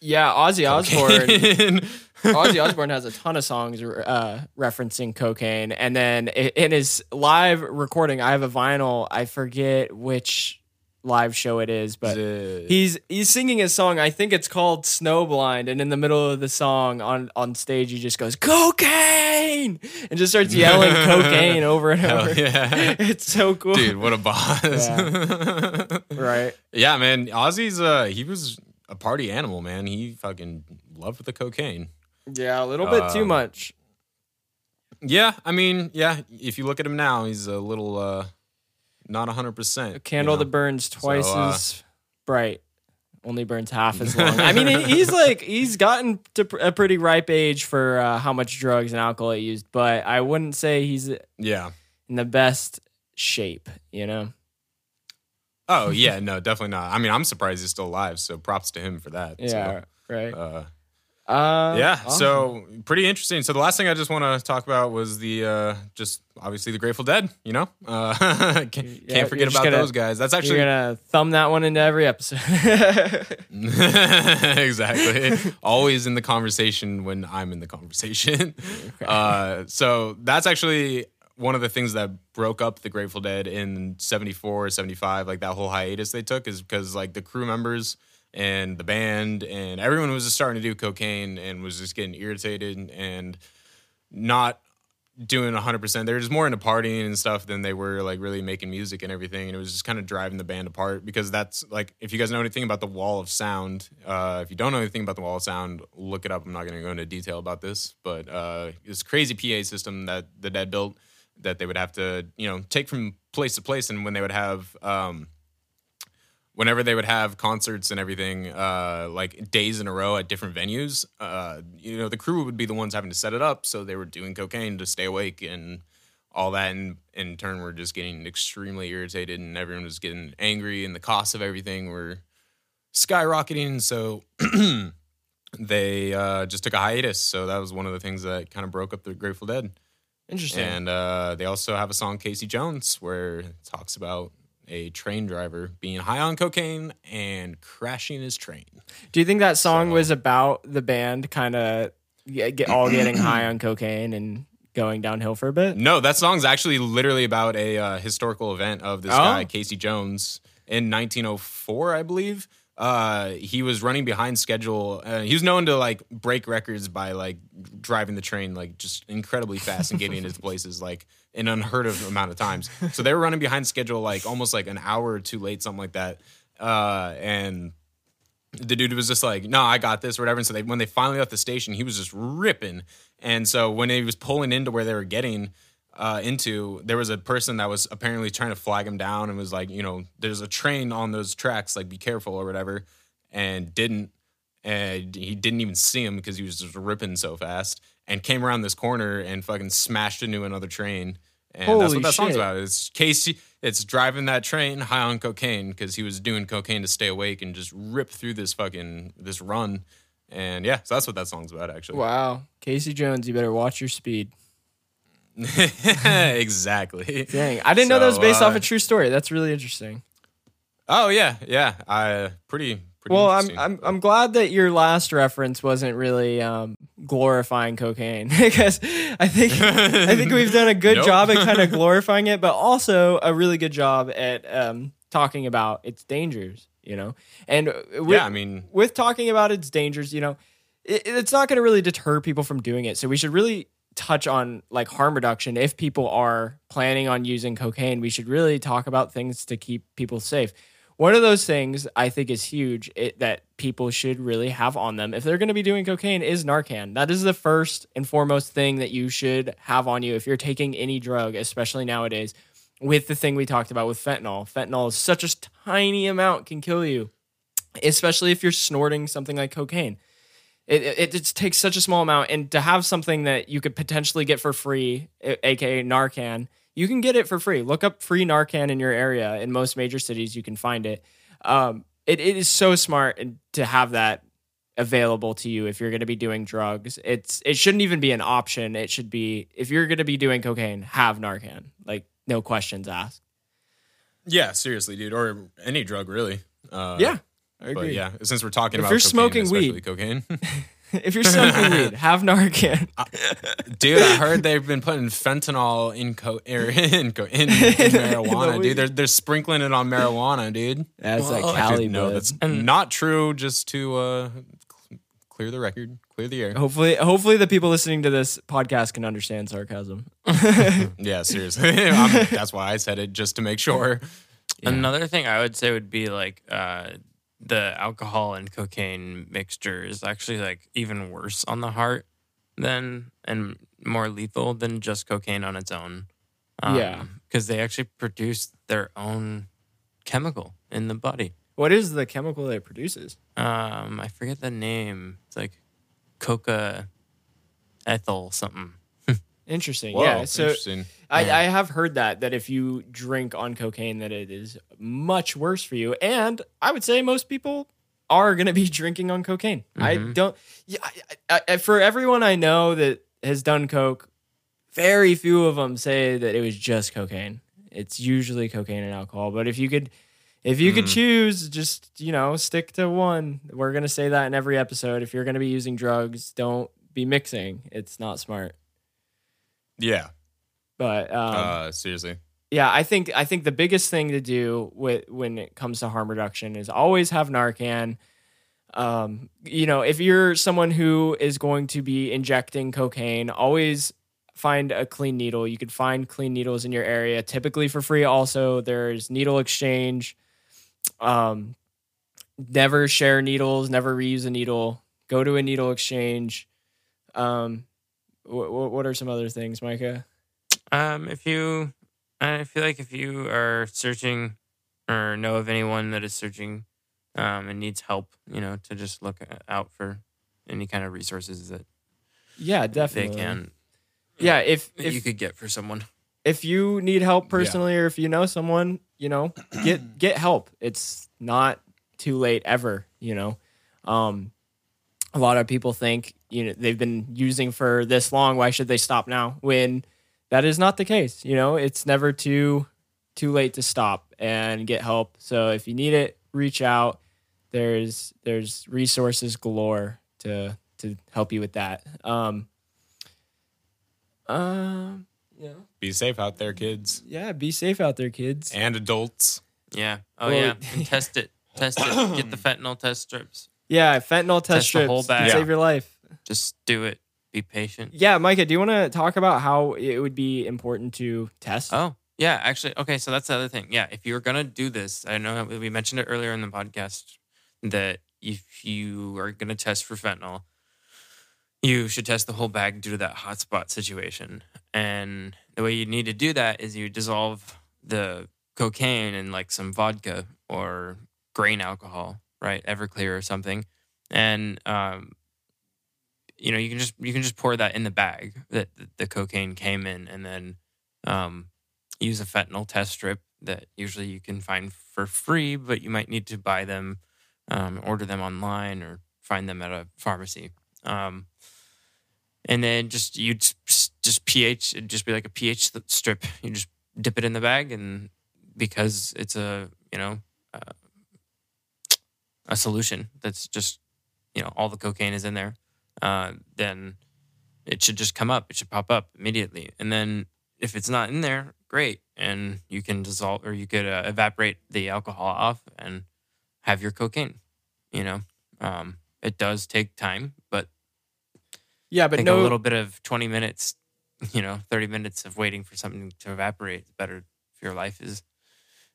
Yeah, Ozzy Osbourne. Osbourne. Ozzy Osbourne has a ton of songs uh, referencing cocaine, and then in his live recording, I have a vinyl. I forget which live show it is, but he's he's singing a song. I think it's called Snowblind, and in the middle of the song on on stage, he just goes cocaine and just starts yelling cocaine over and Hell over. yeah. It's so cool, Dude, what a boss! Yeah. Yeah. Man. Ozzy's uh, he was a party animal, man. He fucking loved the cocaine. Yeah, a little bit too Um, much. Yeah, I mean, yeah. If you look at him now, he's a little uh, not hundred percent. A candle that burns twice uh, as bright only burns half as long. I mean, he's like he's gotten to a pretty ripe age for uh, how much drugs and alcohol he used, but I wouldn't say he's Yeah. in the best shape. You know? Oh yeah, no, definitely not. I mean, I'm surprised he's still alive. So props to him for that. Yeah. Right. Uh, Uh, yeah. awesome. So pretty interesting. So the last thing I just want to talk about was the uh, just obviously the Grateful Dead. You know, uh, can't, Yeah, can't you're forget about gonna- those guys. That's you're actually gonna thumb that one into every episode. exactly. Always in the conversation when I'm in the conversation. Uh, so that's actually one of the things that broke up the Grateful Dead in 74, 75, like that whole hiatus they took is because like the crew members and the band and everyone was just starting to do cocaine and was just getting irritated and not doing 100%. They were just more into partying and stuff than they were like really making music and everything. And it was just kind of driving the band apart because that's like, if you guys know anything about the wall of sound, uh, if you don't know anything about the wall of sound, look it up. I'm not going to go into detail about this, but uh, this crazy PA system that the Dead built that they would have to, you know, take from place to place. And when they would have, um, whenever they would have concerts and everything, uh, like days in a row at different venues, uh, you know, the crew would be the ones having to set it up. So they were doing cocaine to stay awake and all that. And in turn, we're just getting extremely irritated and everyone was getting angry and the costs of everything were skyrocketing. So they uh, just took a hiatus. So that was one of the things that kind of broke up the Grateful Dead. Interesting. And uh, they also have a song, Casey Jones, where it talks about a train driver being high on cocaine and crashing his train. Do you think that song So- was about the band kind of get, all getting high on cocaine and going downhill for a bit? No, that song's actually literally about a uh, historical event of this Oh. guy, Casey Jones, in 1904, I believe. uh, he was running behind schedule. Uh, he was known to like break records by like driving the train like just incredibly fast and getting into places like an unheard of amount of times. So they were running behind schedule like almost like an hour or two late, something like that. Uh, and the dude was just like, "No, I got this," or whatever. And so they, when they finally left the station, he was just ripping. And so when he was pulling into where they were getting uh, into, there was a person that was apparently trying to flag him down and was like, you know, there's a train on those tracks, like be careful or whatever, and didn't. And he didn't even see him because he was just ripping so fast and came around this corner and fucking smashed into another train. And that's what that song's about. It's Casey. It's driving that train high on cocaine because he was doing cocaine to stay awake and just rip through this fucking this run. And yeah, so that's what that song's about actually. Wow, Casey Jones, you better watch your speed. exactly. Dang, I didn't know that was So, based off uh, a true story. That's really interesting. Oh yeah, yeah. I pretty pretty. Well, I'm. I'm I'm glad that your last reference wasn't really um, glorifying cocaine because I think I think we've done a good Nope. job at kind of glorifying it, but also a really good job at um, talking about its dangers. You know, and with, yeah, I mean, with talking about its dangers, you know, it, it's not going to really deter people from doing it. So we should really touch on like harm reduction. If people are planning on using cocaine, we should really talk about things to keep people safe. One of those things I think is huge it, that people should really have on them if they're going to be doing cocaine is Narcan. That is the first and foremost thing that you should have on you if you're taking any drug, especially nowadays. With the thing we talked about with fentanyl, fentanyl is such a tiny amount can kill you especially if you're snorting something like cocaine. It, it, it takes such a small amount, and to have something that you could potentially get for free, aka Narcan, you can get it for free. Look up free Narcan in your area. In most major cities, you can find it. Um, it, it is so smart to have that available to you if you're going to be doing drugs. It's it shouldn't even be an option. It should be if you're going to be doing cocaine, have Narcan. Like no questions asked. yeah, seriously, dude, or any drug really. Uh, yeah, I but agree. yeah, since we're talking If about you're cocaine, smoking especially weed. cocaine, If you're smoking weed, have Narcan. dude, I heard they've been putting fentanyl in co- er, in, co- in, in marijuana, weed. dude. They're they're sprinkling it on marijuana, dude. That's like Well, Actually, Cali, no, that's And- not true. Just to uh, cl- clear the record, clear the air. Hopefully, hopefully the people listening to this podcast can understand sarcasm. Yeah, seriously, I'm, that's why I said it just to make sure. Another thing I would say would be like uh, the alcohol and cocaine mixture is actually like even worse on the heart than and more lethal than just cocaine on its own. Yeah. because they actually produce their own chemical in the body. What is the chemical that it produces? Um, I forget the name. It's like coca ethyl something. Interesting. Whoa, yeah. So interesting. I. I have heard that that if you drink on cocaine, that it is much worse for you. And I would say most people are going to be drinking on cocaine. I Mm-hmm. don't. Yeah. I, I, for everyone I know that has done coke, very few of them say that it was just cocaine. It's usually cocaine and alcohol. But if you could, if you could Mm. choose, just you know, stick to one. We're gonna say that in every episode. If you're gonna be using drugs, don't be mixing. It's not smart. Yeah, But um, uh, seriously. yeah, I think I think the biggest thing to do with when it comes to harm reduction is always have Narcan. Um, you know, if you're someone who is going to be injecting cocaine, always find a clean needle. You could find clean needles in your area, typically for free. Also, there's needle exchange. Um, never share needles. Never reuse a needle. Go to a needle exchange. Um, what, what are some other things, Micah? Um, if you, I feel like if you are searching or know of anyone that is searching um, and needs help, you know, to just look out for any kind of resources that Yeah, definitely they definitely. can Yeah, if if you could get for someone. if you need help personally or if you know someone, you know, get get help. It's not too late ever, you know. Um a lot of people think, you know, they've been using for this long, why should they stop now? When that is not the case, you know, it's never too too late to stop and get help. So if you need it, reach out. There's there's resources galore to to help you with that. Um um yeah. Be safe out there, kids Yeah, be safe out there, kids. and adults. Yeah. Oh Well, yeah. And test it. Test it. Get the fentanyl test strips. Yeah, fentanyl test, Test strips bag. save your life. Just do it. Be patient. Yeah, Micah, do you want to talk about how it would be important to test? Oh, yeah. Actually, okay. So that's the other thing. Yeah. If you're going to do this, I know we mentioned it earlier in the podcast that if you are going to test for fentanyl, you should test the whole bag due to that hotspot situation. And the way you need to do that is you dissolve the cocaine in like some vodka or grain alcohol, right? Everclear or something. And, um, you know, you can just you can just pour that in the bag that the cocaine came in, and then um, use a fentanyl test strip that usually you can find for free, but you might need to buy them, um, order them online, or find them at a pharmacy. Um, and then just you just, just pH, it'd just be like a pH strip. You just dip it in the bag, and because it's a you know uh, a solution that's just you know all the cocaine is in there, uh, then it should just come up. It should pop up immediately, and then if it's not in there, great, and you can dissolve or you could uh, evaporate the alcohol off and have your cocaine. You know, um, it does take time, but yeah, but no a little bit of twenty minutes, you know, thirty minutes of waiting for something to evaporate is better if your life is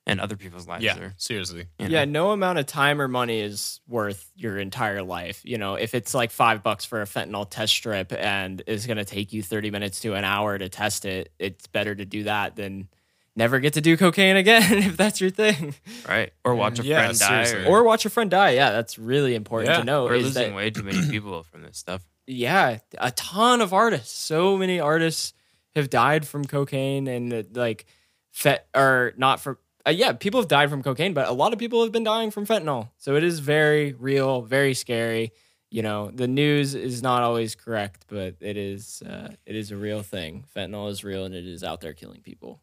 and other people's lives Yeah, are. seriously. You know? Yeah, no amount of time or money is worth your entire life. You know, if it's like five bucks for a fentanyl test strip and it's going to take you 30 minutes to an hour to test it, it's better to do that than never get to do cocaine again if that's your thing. right. Or watch a Yeah, friend die, or, Or watch a friend die. Yeah, that's really important Yeah, to know. or is losing that- way too many people from this stuff. yeah, a ton of artists. So many artists have died from cocaine and like fet or not from. Uh, yeah, people have died from cocaine, but a lot of people have been dying from fentanyl. So it is very real, very scary. You know, the news is not always correct, but it is uh, it is a real thing. Fentanyl is real, and it is out there killing people.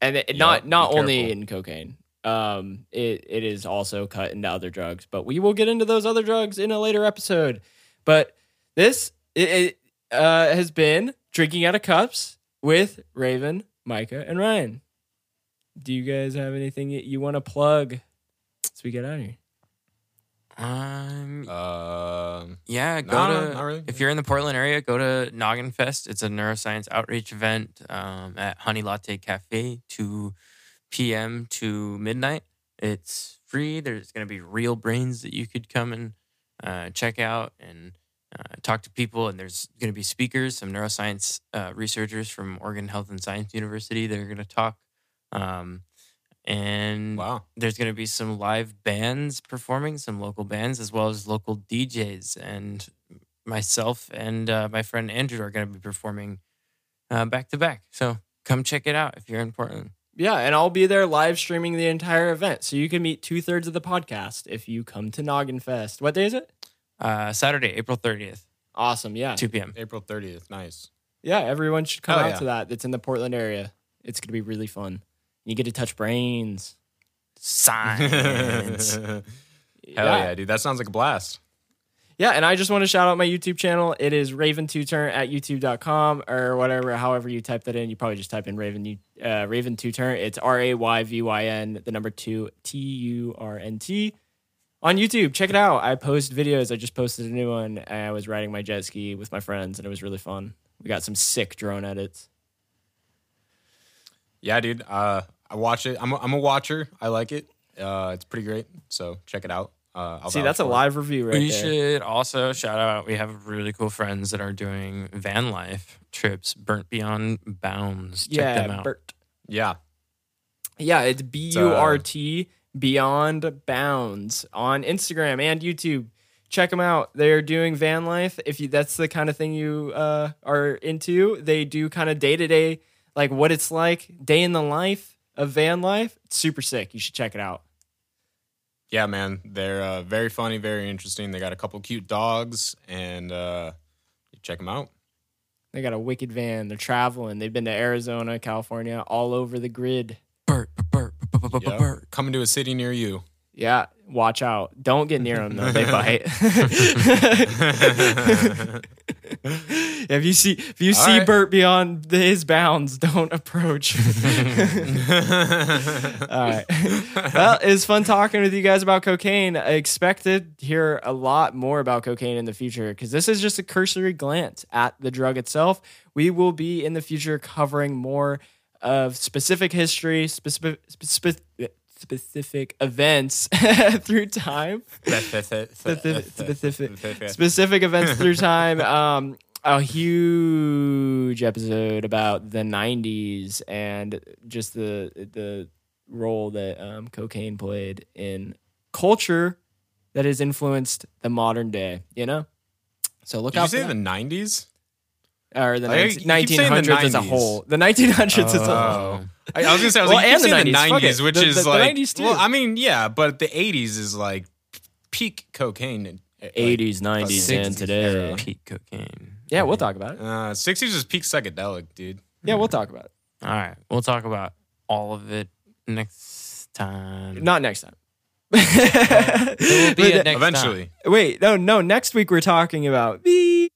And it, not not only in cocaine. Um, it it is also cut into other drugs, but we will get into those other drugs in a later episode. But this it, it uh, has been drinking out of cups with Raven, Micah, and Ryan. Do you guys have anything you want to plug as we get out of here? Um, Um, yeah, go no, to not really. if you're in the Portland area, go to Noggin Fest. It's a neuroscience outreach event um, at Honey Latte Cafe, 2 p.m. to midnight. It's free. There's going to be real brains that you could come and uh, check out and uh, talk to people. And there's going to be speakers, some neuroscience uh, researchers from Oregon Health and Science University. They're going to talk. Um, and wow. there's going to be some live bands performing, some local bands, as well as local DJs. And myself and uh, my friend Andrew are going to be performing uh, back to back. So come check it out if you're in Portland. Yeah, and I'll be there live streaming the entire event, so you can meet two thirds of the podcast if you come to Noggin Fest. What day is it? Uh, Saturday, April 30th, Awesome. Yeah, 2 p.m. April 30th. Nice. yeah. Everyone should come Hell out yeah. to that. It's in the Portland area. It's gonna be really fun. You get to touch brains. Science. Hell yeah. dude. That sounds like a blast. Yeah, and I just want to shout out my YouTube channel. It is Raven Two Turn at youtube.com or whatever, however you type that in. You probably just type in Raven uh, Raven Two Turn. It's R A Y V Y N, the number two T U R N T on YouTube. Check it out. I post videos. I just posted a new one. I was riding my jet ski with my friends, and it was really fun. We got some sick drone edits. Yeah, dude. Uh, I watch it. I'm a, I'm a watcher. I like it. Uh, it's pretty great. So check it out. Uh, I'll See, that's a for it. live review right we there. should also shout out we have really cool friends that are doing van life trips, Burt Beyond Bounds. Check yeah, them out. Bert. Yeah. Yeah, it's B U R T Beyond Bounds on Instagram and YouTube. Check them out. They're doing van life. If you that's the kind of thing you uh, are into, they do kind of day to day, like what it's like, day in the life of van life. It's super sick. You should check it out. Yeah, man. They're uh, very funny, very interesting. They got a couple cute dogs, and uh, check them out. They got a wicked van. They're traveling. They've been to Arizona, California, all over the grid. Burt, Burt, Burt, Burt, Yep. Burt. Coming to a city near you. Yeah, watch out. Don't get near them though. They bite. if you see if you All see right. Bert beyond his bounds, don't approach. All right. Well, it was fun talking with you guys about cocaine. I expect to hear a lot more about cocaine in the future because this is just a cursory glance at the drug itself. We will be in the future covering more of specific history, specific specific specific events through time specific, specific specific events through time. Um, a huge episode about the '90s and just the the role that um, cocaine played in culture that has influenced the modern day. You know, so look Did you out say for the '90s? Or the Like, you keep saying the 1900s as a whole. The 1900s as a whole. I, I was gonna say, I was Well, like, you and keep the saying the 90s, '90s, which The- is the- the like, 90s too. well, I mean, yeah, but the '80s is like peak cocaine. Like, 80s, 90s, and today. era. Peak cocaine. Yeah, we'll talk about it. Uh, '60s is peak psychedelic, dude. Yeah, we'll talk about it. All right, we'll talk about all of it next time. Not next time. It will be But- a next time. Eventually. Wait, no, no. Next week we're talking about the